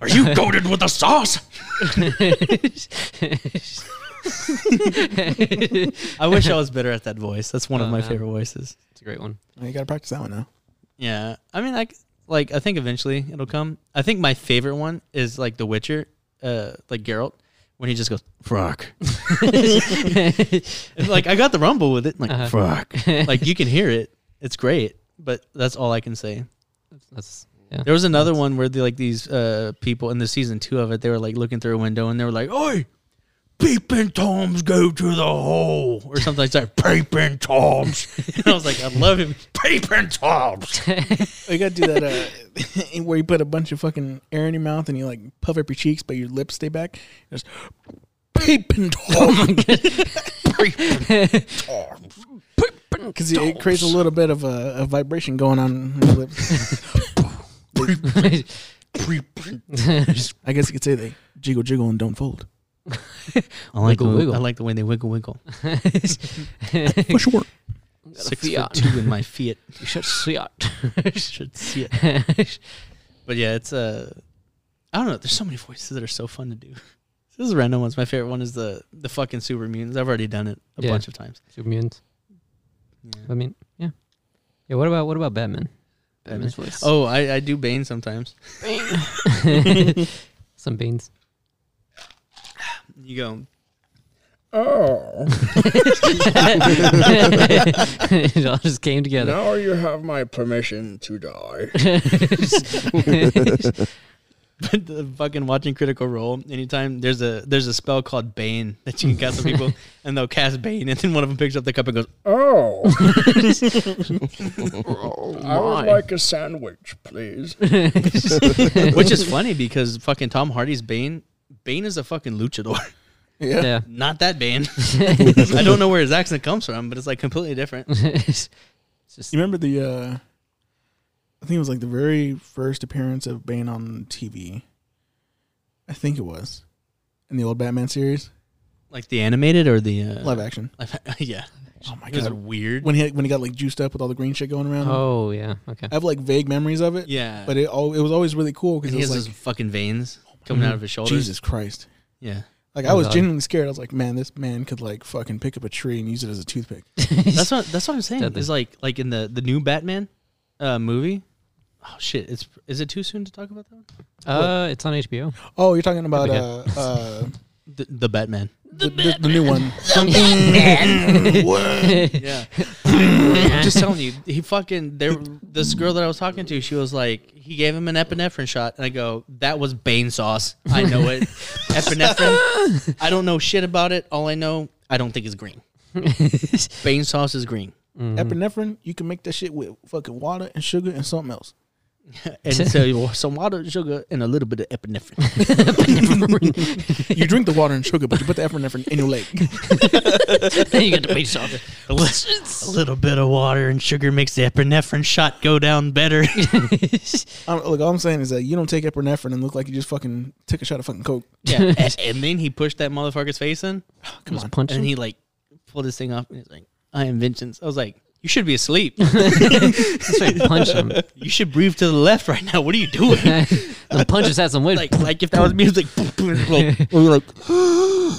"Are you goaded with the sauce?" I wish I was better at that voice. That's one of Oh, my man. favorite voices. It's a great one. you got to practice that one now. Yeah, I mean, like, like I think eventually it'll come. I think my favorite one is like The Witcher, uh, like Geralt, when he just goes "fuck." And, like I got the rumble with it, like Uh-huh. "fuck." Like you can hear it. It's great, but that's all I can say. That's yeah. There was another one where the, like these uh, people in the season two of it, they were like looking through a window and they were like, "Oi, peeping toms go to the hole," or something like that. Peeping toms. And I was like, I love him. Peeping toms. You got to do that uh, where you put a bunch of fucking air in your mouth and you like puff up your cheeks, but your lips stay back. Just peeping toms. Peeping toms. Peeping toms. Because it creates a little bit of a, a vibration going on in your lips. I guess you could say they jiggle, jiggle, and don't fold. I like Wiggle, the, wiggle. I like the way they wiggle wiggle. For sure. Six fiat. foot two in my feet. You should see it. Should see it. But yeah, it's uh, I don't know. There's so many voices that are so fun to do. This is a random ones. My favorite one is the the fucking super mutants. I've already done it a Yeah. bunch of times. Super mutants. Yeah. I mean, yeah. Yeah. What about what about Batman? Batman's voice. Oh, I, I do Bane sometimes. Bane. Some beans. You go. Oh. it all just came together. Now you have my permission to die. But the fucking watching Critical Role, anytime there's a there's a spell called Bane that you can cast on people, and they'll cast Bane, and then one of them picks up the cup and goes, Oh, oh, I would like a sandwich, please. which is funny because fucking Tom Hardy's Bane, Bane is a fucking luchador. Yeah. yeah. Not that Bane. I don't know where his accent comes from, but it's like completely different. it's just You remember the, uh, I think it was like the very first appearance of Bane on TV. I think it was. In the old Batman series. Like the animated or the uh, Live action. live- yeah. Oh my It was god. weird. When he when he got like juiced up with all the green shit going around. oh yeah. Okay. I have like vague memories of it. yeah, But it all it was always really cool because he it has was those like fucking veins coming out of his shoulders. Jesus Christ. Yeah, Like I was God. genuinely scared. I was like, man, this man could like fucking pick up a tree and use it as a toothpick. that's what that's what I'm saying. Deadly. Is like like in the the new Batman uh, movie. Oh shit! It's is it too soon to talk about that one? Uh, it's on HBO. Oh, you're talking about uh uh The, the Batman. The, the, the new one. Yeah. I'm just telling you, he fucking there. This girl that I was talking to, she was like, he gave him an epinephrine shot, and I go, that was Bane sauce. I know it. epinephrine. I don't know shit about it. All I know, I don't think it's green. Bane sauce is green, Epinephrine, you can make that shit with fucking water and sugar and something else. and so some water, sugar, and a little bit of epinephrine. You drink the water and sugar, but you put the epinephrine in your leg. then you get the base off. A a little bit of water and sugar makes the epinephrine shot go down better. Um, look, all I'm saying is that you don't take epinephrine and look like you just fucking took a shot of fucking coke. yeah, and, and then he pushed that motherfucker's face in. Come on. punch And him. he like pulled his thing off and he's like, I am vengeance. I was like, you should be asleep. That's punch him. you should breathe to the left right now. What are you doing? the punches had some weight. like, like if that was me, it's like, like, we were like, who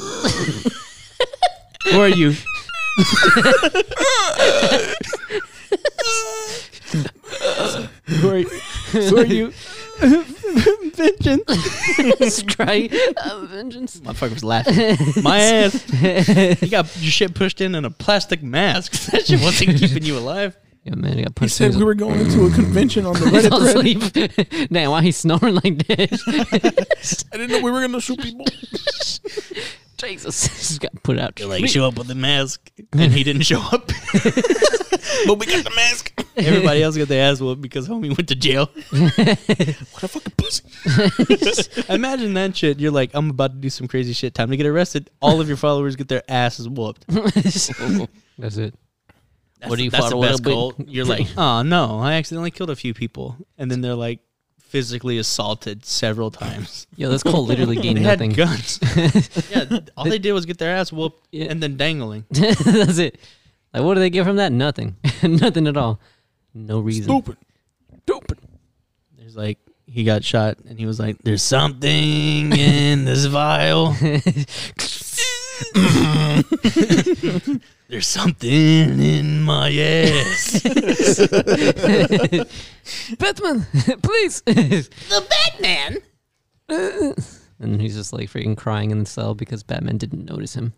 are you? who are you? Who are you? vengeance. Try uh, vengeance. Motherfucker was laughing. My ass. You got your shit pushed in in a plastic mask. That shit wasn't keeping you alive. Yeah, man, I got He punched. said we were going into a convention on the He's Reddit all thread. asleep. Damn, why he's snoring like this? I didn't know we were gonna shoot people. Jesus, just got put out. You're like, show up with a mask. And he didn't show up. but we got the mask. Everybody else got their ass whooped because homie went to jail. What a fucking pussy. Imagine that shit. You're like, I'm about to do some crazy shit. Time to get arrested. All of your followers get their asses whooped. That's it. That's, What do you that's the follow it best goal. You're like, oh no, I accidentally killed a few people, and then they're like physically assaulted several times. Yo, this call literally They gained had nothing. guns. yeah, all they did was get their ass whooped Yeah. and then dangling. That's it. Like, what do they get from that? Nothing. Nothing at all. No reason. Stupid. Stupid. There's like he got shot, and he was like, "There's something in this vial." There's something in my ass. Batman, please. the Batman. and he's just like freaking crying in the cell because Batman didn't notice him.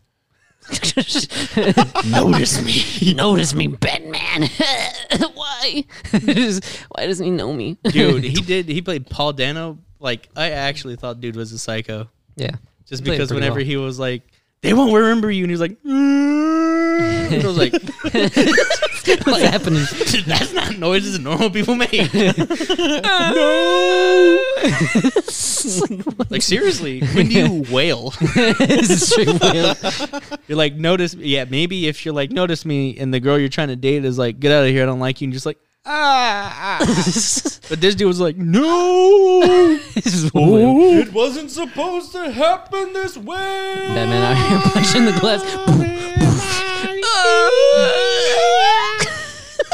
Notice me. notice me, Batman. Why? Why doesn't he know me? dude. He did. He played Paul Dano. Like I actually thought dude was a psycho, Yeah. just He played it because whenever well. he was like, "They won't remember you," and he was like, mm, and I was like, What's happening? "That's not noises that normal people make." no. like seriously, when do you wail? This is straight whale. You're like, notice. Yeah, maybe if you're like, notice me, and the girl you're trying to date is like, get out of here, I don't like you, and just like. Ah, ah. but this dude was like, no, This it wasn't supposed to happen this way. Batman out here punching the glass.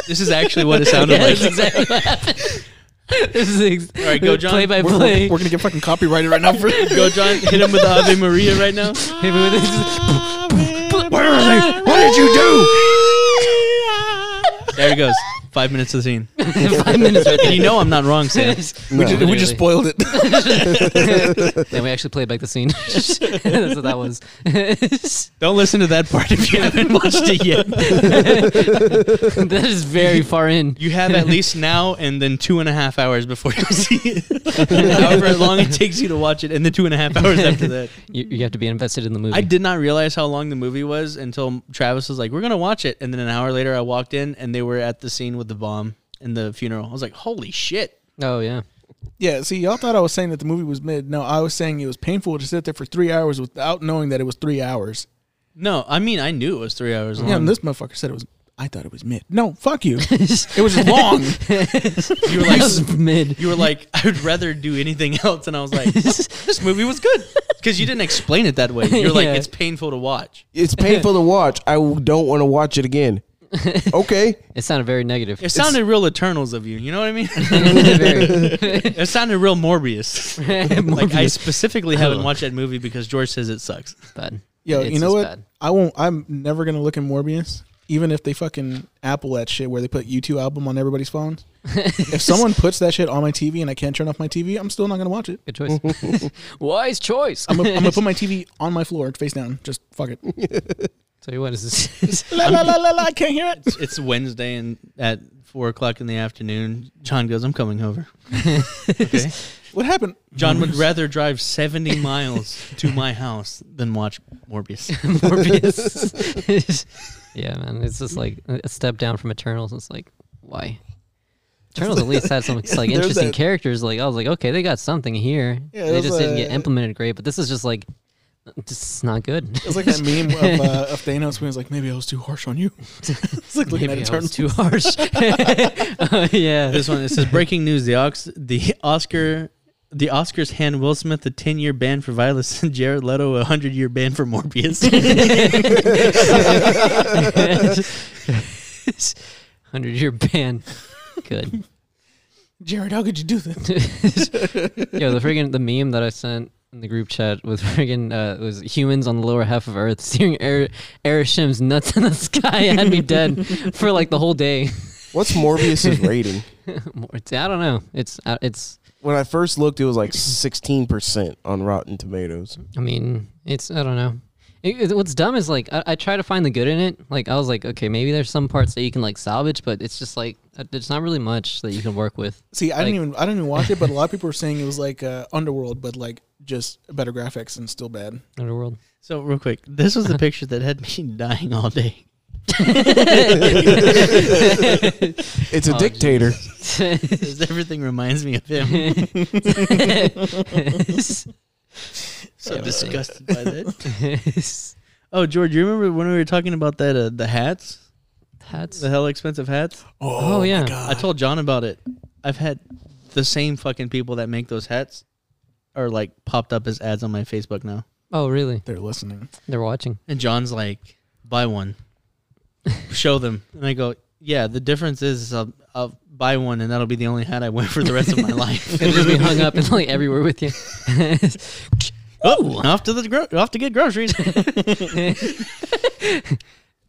This is actually what it sounded yeah, like. that's exactly what happened. This is ex- All right, go, John. Play by We're, play. we're gonna get fucking copyrighted right now for Go, John. Hit him with the Ave Maria right now. Hit me with this. Where are they? What did you do? There he goes. Five minutes of the scene. Five minutes right there. You know I'm not wrong, Sam. we, just, we just spoiled it. Then we actually played back the scene. That's what that was. Don't listen to that part if you haven't watched it yet. that is very far in. You have at least now and then two and a half hours before you see it. However long it takes you to watch it, and then two and a half hours after that. You, you have to be invested in the movie. I did not realize how long the movie was until Travis was like, "We're gonna watch it," and then an hour later, I walked in and they were at the scene with the bomb in the funeral. I was like, "Holy shit!" Oh yeah. yeah, see, y'all thought I was saying that the movie was mid. No, I was saying it was painful to sit there for three hours without knowing that it was three hours. No, I mean I knew it was three hours long. Yeah, and this motherfucker said it was. I thought it was mid. No, fuck you. it was long. you were like, was mid. you were like, I would rather do anything else, and I was like, oh, this movie was good because you didn't explain it that way. You're like, Yeah. it's painful to watch. It's painful to watch. I don't want to watch it again. Okay. It sounded very negative. It sounded real Eternals of you. You know what I mean? very it sounded real Morbius. Like I specifically haven't oh. watched that movie because George says it sucks. bad. Yo, It's you know just what? bad. I won't. I'm never gonna look at Morbius even if they fucking Apple that shit where they put U2 album on everybody's phones. if someone puts that shit on my TV and I can't turn off my TV, I'm still not gonna watch it. Good choice. Wise choice. I'm gonna, I'm gonna put my TV on my floor, face down. Just fuck it. Tell you what, is this? la, la, la, la, la, I can't hear it. It's Wednesday and at four o'clock in the afternoon, John goes, "I'm coming over." okay. What happened? John would rather drive 70 miles to my house than watch Morbius. Morbius. yeah, man. It's just like a step down from Eternals. It's like, why? Eternals at least had some like interesting that- characters. Like I was like, okay, they got something here. Yeah, they there's just didn't get implemented great. But this is just like, just not good. It's like that meme of, uh, of Thanos when he's like, maybe I was too harsh on you. it's like looking Maybe at I was too harsh. Oh, yeah. This one it says breaking news: the Ox, the Oscar, the Oscars hand Will Smith a 10 year ban for violence and Jared Leto a 100 year ban for Morbius. Hundred year ban. Good. Jared, how could you do this? Yo, the freaking the meme that I sent in the group chat with friggin' uh, was humans on the lower half of Earth seeing Air Shim's nuts in the sky had me dead for like the whole day. What's Morbius's rating? It's, I don't know. It's uh, it's. When I first looked, it was like 16% on Rotten Tomatoes. I mean, it's. I don't know. It, it- what's dumb is like I, I try to find the good in it. Like I was like, okay, maybe there's some parts that you can like salvage, but it's just like uh, there's not really much that you can work with. See, I didn't even I didn't even watch it, but a lot of people were saying it was like uh, Underworld, but like just better graphics and still bad. Underworld. so, real quick, this was the picture that had me dying all day. It's a Oh, dictator. Because everything reminds me of him. So disgusted by that. Oh, George, you remember when we were talking about that uh, the hats, Hats. the hell expensive hats? Oh, yeah. God. I told John about it. I've had the same fucking people that make those hats are like popped up as ads on my Facebook now. Oh, really? they're listening. They're watching. And John's like, buy one, show them. And I go, yeah, the difference is I'll, I'll buy one and that'll be the only hat I wear for the rest of my life. It'll just be hung up and like everywhere with you. oh, off to the gro- off to get groceries.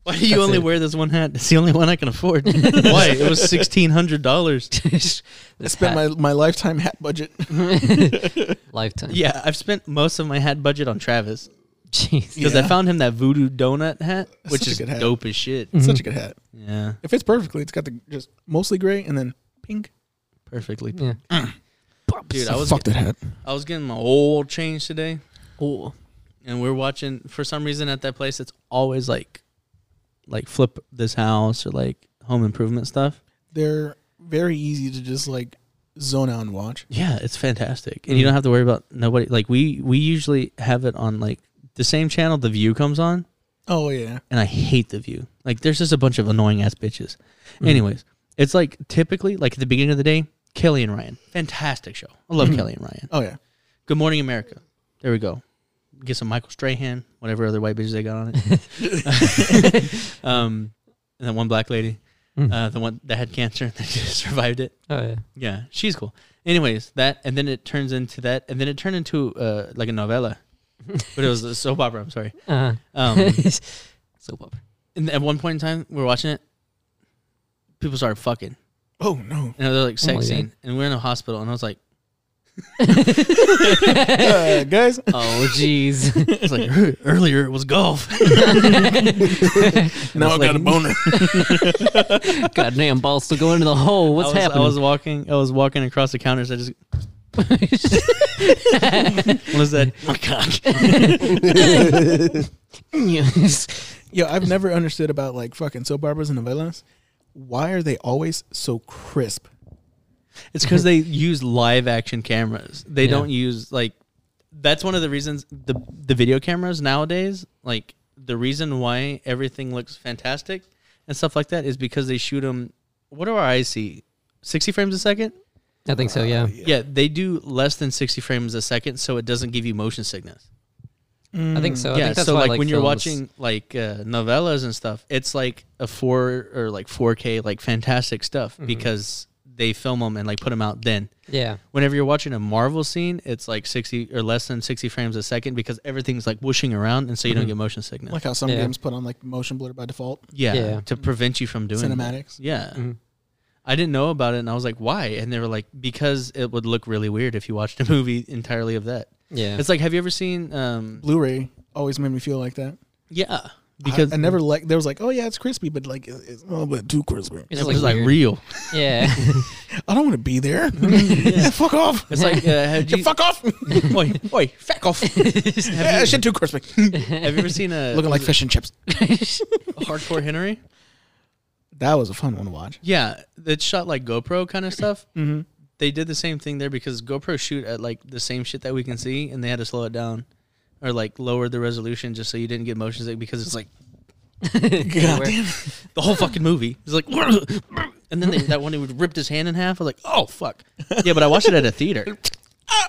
Why do you That's only it. wear this one hat? It's the only one I can afford. Why? It was sixteen hundred dollars. I spent my, my lifetime hat budget. lifetime. Yeah, I've spent most of my hat budget on Travis Jeez. because I Yeah. found him that voodoo donut hat, which such a is good hat. dope as shit. It's. Such a mm-hmm. good hat. Yeah, It fits perfectly. It's got the just mostly gray and then pink. perfectly. Yeah. Dude, I was fuck that hat. I was getting my oil change today, Oh. and we're watching. For some reason, at that place, it's always like, like flip this house or like home improvement stuff. They're very easy to just like zone out and watch. Yeah, it's fantastic, and you don't have to worry about nobody. Like we we usually have it on like the same channel The View comes on, Oh yeah. and I hate The View. Like there's just a bunch of annoying ass bitches. Mhm. Anyways, it's like typically like at the beginning of the day, Kelly and Ryan, fantastic show. I love Mhm. Kelly and Ryan. Oh yeah. Good Morning America. There we go. Get some Michael Strahan, whatever other white bitches they got on it. um, and then one black lady, Mm. uh, the one that had cancer that just survived it. Oh yeah. Yeah, she's cool. Anyways, that and then it turns into that, and then it turned into uh like a novella, but it was a soap opera. I'm sorry. Uh-huh. Um, Soap opera. and at one point in time, we were watching it. People started fucking, Oh no. and they're like Oh my sex God. and we're in a hospital, and I was like, Uh, guys, Oh jeez. I was like "Ear- earlier it was golf. now I was got a like- boner. Goddamn ball still going into the hole. What's I was, happening? I was walking, I was walking across the counters. I just what is that? My cock. Yes. Yo, I've never understood about like fucking soap operas and novellas. Why are they always so crisp? It's because they use live action cameras. They Yeah. don't use like. That's one of the reasons the the video cameras nowadays, like the reason why everything looks fantastic and stuff like that, is because they shoot them. What do our eyes see? Sixty frames a second. I think so. Yeah. Yeah, they do less than sixty frames a second, so it doesn't give you motion sickness. I think so. I yeah, think that's so why, like, when you're films- watching like uh, novellas and stuff, it's like a four or like 4K like fantastic stuff Mhm. because they film them and like put them out then. Yeah. Whenever you're watching a Marvel scene, it's like 60 or less than 60 frames a second because everything's like whooshing around, and so you don't Mhm. get motion sickness. Like how some Yeah. games put on like motion blur by default. yeah, Yeah. to prevent you from doing that. Cinematics. Yeah. Mhm. I didn't know about it, and I was like, "Why?" And they were like, "Because it would look really weird if you watched a movie entirely of that." Yeah. It's like, have you ever seen? um Blu-ray always made me feel like that. Yeah, Because because I, never like there was like, oh yeah, it's crispy, but like it's it's a little bit too crispy. It's it like was like weird. real. yeah. I don't want to be there. yeah, fuck off. It's like, uh, have Yeah, you, fuck off. oi, oi, fuck off. yeah, shit too crispy. Have you ever seen a Looking like was fish and chips. hardcore Henry? That was a fun one to watch. Yeah, it's shot like GoPro kind of stuff. Mm-hmm. They did the same thing there because GoPro shoot at like the same shit that we can see, and they had to slow it down or like lower the resolution just so you didn't get motion sick because it's like the whole fucking movie. It's like, and then they, that one dude ripped his hand in half. I was like, oh fuck. Yeah, but I watched it at a theater.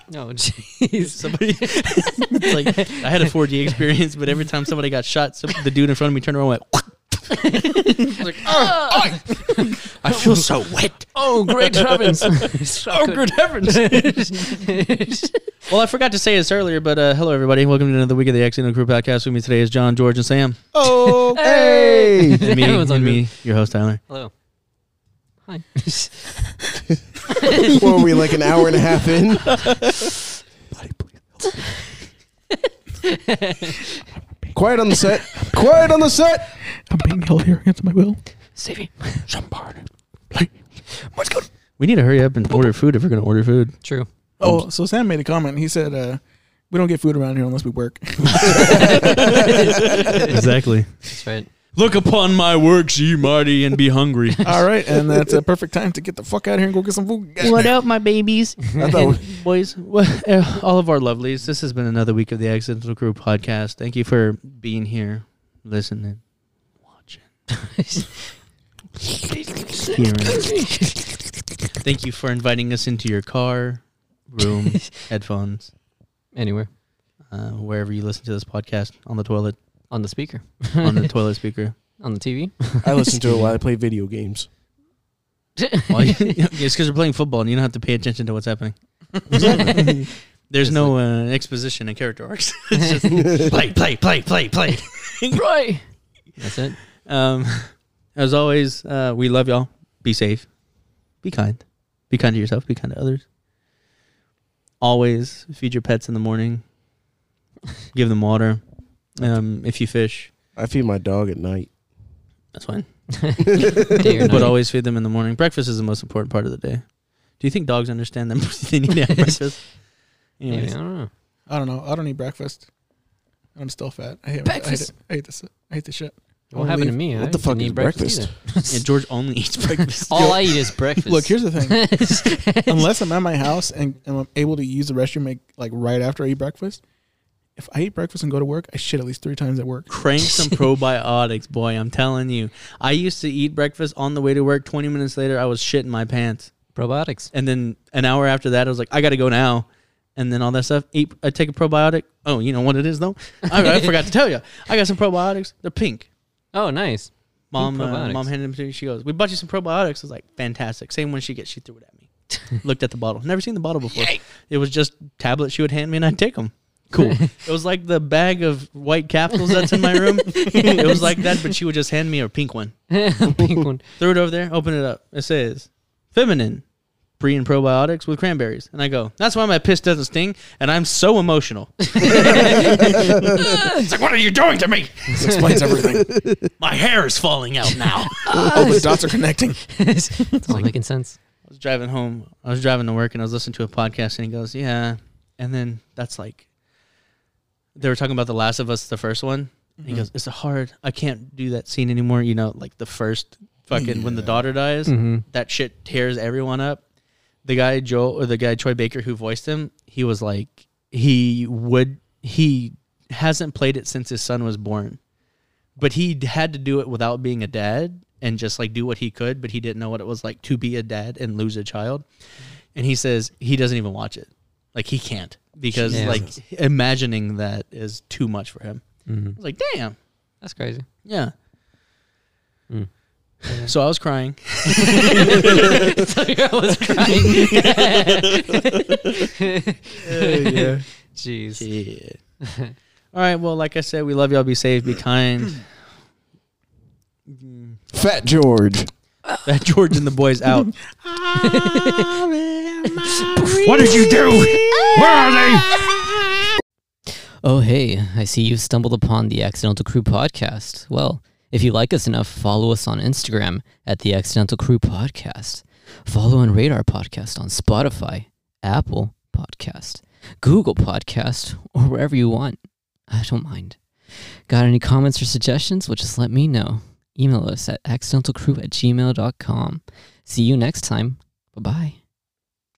No, oh, jeez. Somebody, it's like I had a 4D experience, but every time somebody got shot, some, the dude in front of me turned around and went. I like, oh, I feel so wet. Oh, great heavens! Oh, good heavens. well, I forgot to say this earlier, but uh, hello, everybody. Welcome to another week of the Accidental Crew podcast. With me today is John, George, and Sam. Oh, Hey! And me, Everyone's on and me your host, Tyler. Hello. Hi. what were we like an hour and a half in? Quiet on the set. Quiet on the set. I'm being held here against my will. Savvy. We need to hurry up and order food if we're going to order food. True. Oh, so Sam made a comment. He said, uh, "We don't get food around here unless we work." exactly. That's right. Look upon my works, ye mighty, and be hungry. All right, and that's a perfect time to get the fuck out of here and go get some food. what up, my babies? I thought boys, well, uh, all of our lovelies, this has been another week of the Accidental Crew podcast. Thank you for being here, listening, watching, hearing. Thank you for inviting us into your car, room, headphones, Anywhere uh, wherever you listen to this podcast, on the toilet, on the speaker, on the toilet speaker. on the TV. I listen to it while I play video games. Well, you- it's because we're playing football and you don't have to pay attention to what's happening. There's Just no uh, exposition and character arcs. it's just play, play, play, play, play. right. That's it. Um, as always, uh, we love y'all. Be safe. Be kind. Be kind to yourself. Be kind to others. Always feed your pets in the morning. Give them water. Um, if you fish, I feed my dog at night. that's fine. But always feed them in the morning. Breakfast is the most important part of the day. Do you think dogs understand that they need to have breakfast? Maybe, Anyways, I don't know. I don't know. I don't eat breakfast. I'm still fat. I hate, I hate Breakfast. it. I hate this. I hate this shit. What wanna happened to me? What I the fuck is eat breakfast? breakfast? yeah, George only eats breakfast. either. All I eat is breakfast. Look, here's the thing. Unless I'm at my house and, and I'm able to use the restroom like, like right after I eat breakfast, if I eat breakfast and go to work, I shit at least three times at work. Crank some probiotics, boy. I'm telling you. I used to eat breakfast on the way to work. 20 minutes later, I was shitting my pants. probiotics. And then an hour after that, I was like, I got to go now. And then all that stuff. Eat, I take a probiotic. Oh, you know what it is, though? I, I forgot to tell you. I got some probiotics. They're pink. Oh, nice. Mom, uh, mom handed them to me. She goes, "We bought you some probiotics." I was like, "Fantastic!" Same one she gets, she threw it at me. Looked at the bottle. Never seen the bottle before. It was just tablets she would hand me, and I'd take them. Cool. it was like the bag of white capsules that's in my room. It was like that, but she would just hand me a pink one. Pink one. Throw it over there. Open it up. It says, "Feminine." Pre and probiotics with cranberries, and I go. That's why my piss doesn't sting, and I'm so emotional. it's like, what are you doing to me? This explains everything. My hair is falling out now. All the dots are connecting. It's all making sense. I was driving home. I was driving to work and I was listening to a podcast and he goes, "Yeah." And then that's like they were talking about The Last of Us, the first one. And He goes, "It's a hard. I can't do that scene anymore. You know, like the first fucking when the daughter dies, Mm-hmm. that shit tears everyone up." The guy Joel or the guy Troy Baker who voiced him, he was like, he would he hasn't played it since his son was born, but he had to do it without being a dad and just like do what he could, but he didn't know what it was like to be a dad and lose a child. And he says he doesn't even watch it. Like he can't because Yeah. like imagining that is too much for him. I Mm-hmm. was like, damn, That's crazy. yeah. Mm. So I was crying. Sorry, I was crying. yeah. Jeez. Yeah. All right. Well, like I said, we love y'all. Be safe. Be kind. Fat George. That George and the boys out. What did you do? Where are they? Oh, hey, I see you've stumbled upon the Accidental Crew podcast. Well, if you like us enough, follow us on Instagram at the Accidental Crew podcast. Follow and rate our podcast on Spotify, Apple Podcast, Google Podcast, or wherever you want. I don't mind. Got any comments or suggestions? Well, just let me know. Email us at accidentalcrew at gmail.com. See you next time. Bye bye.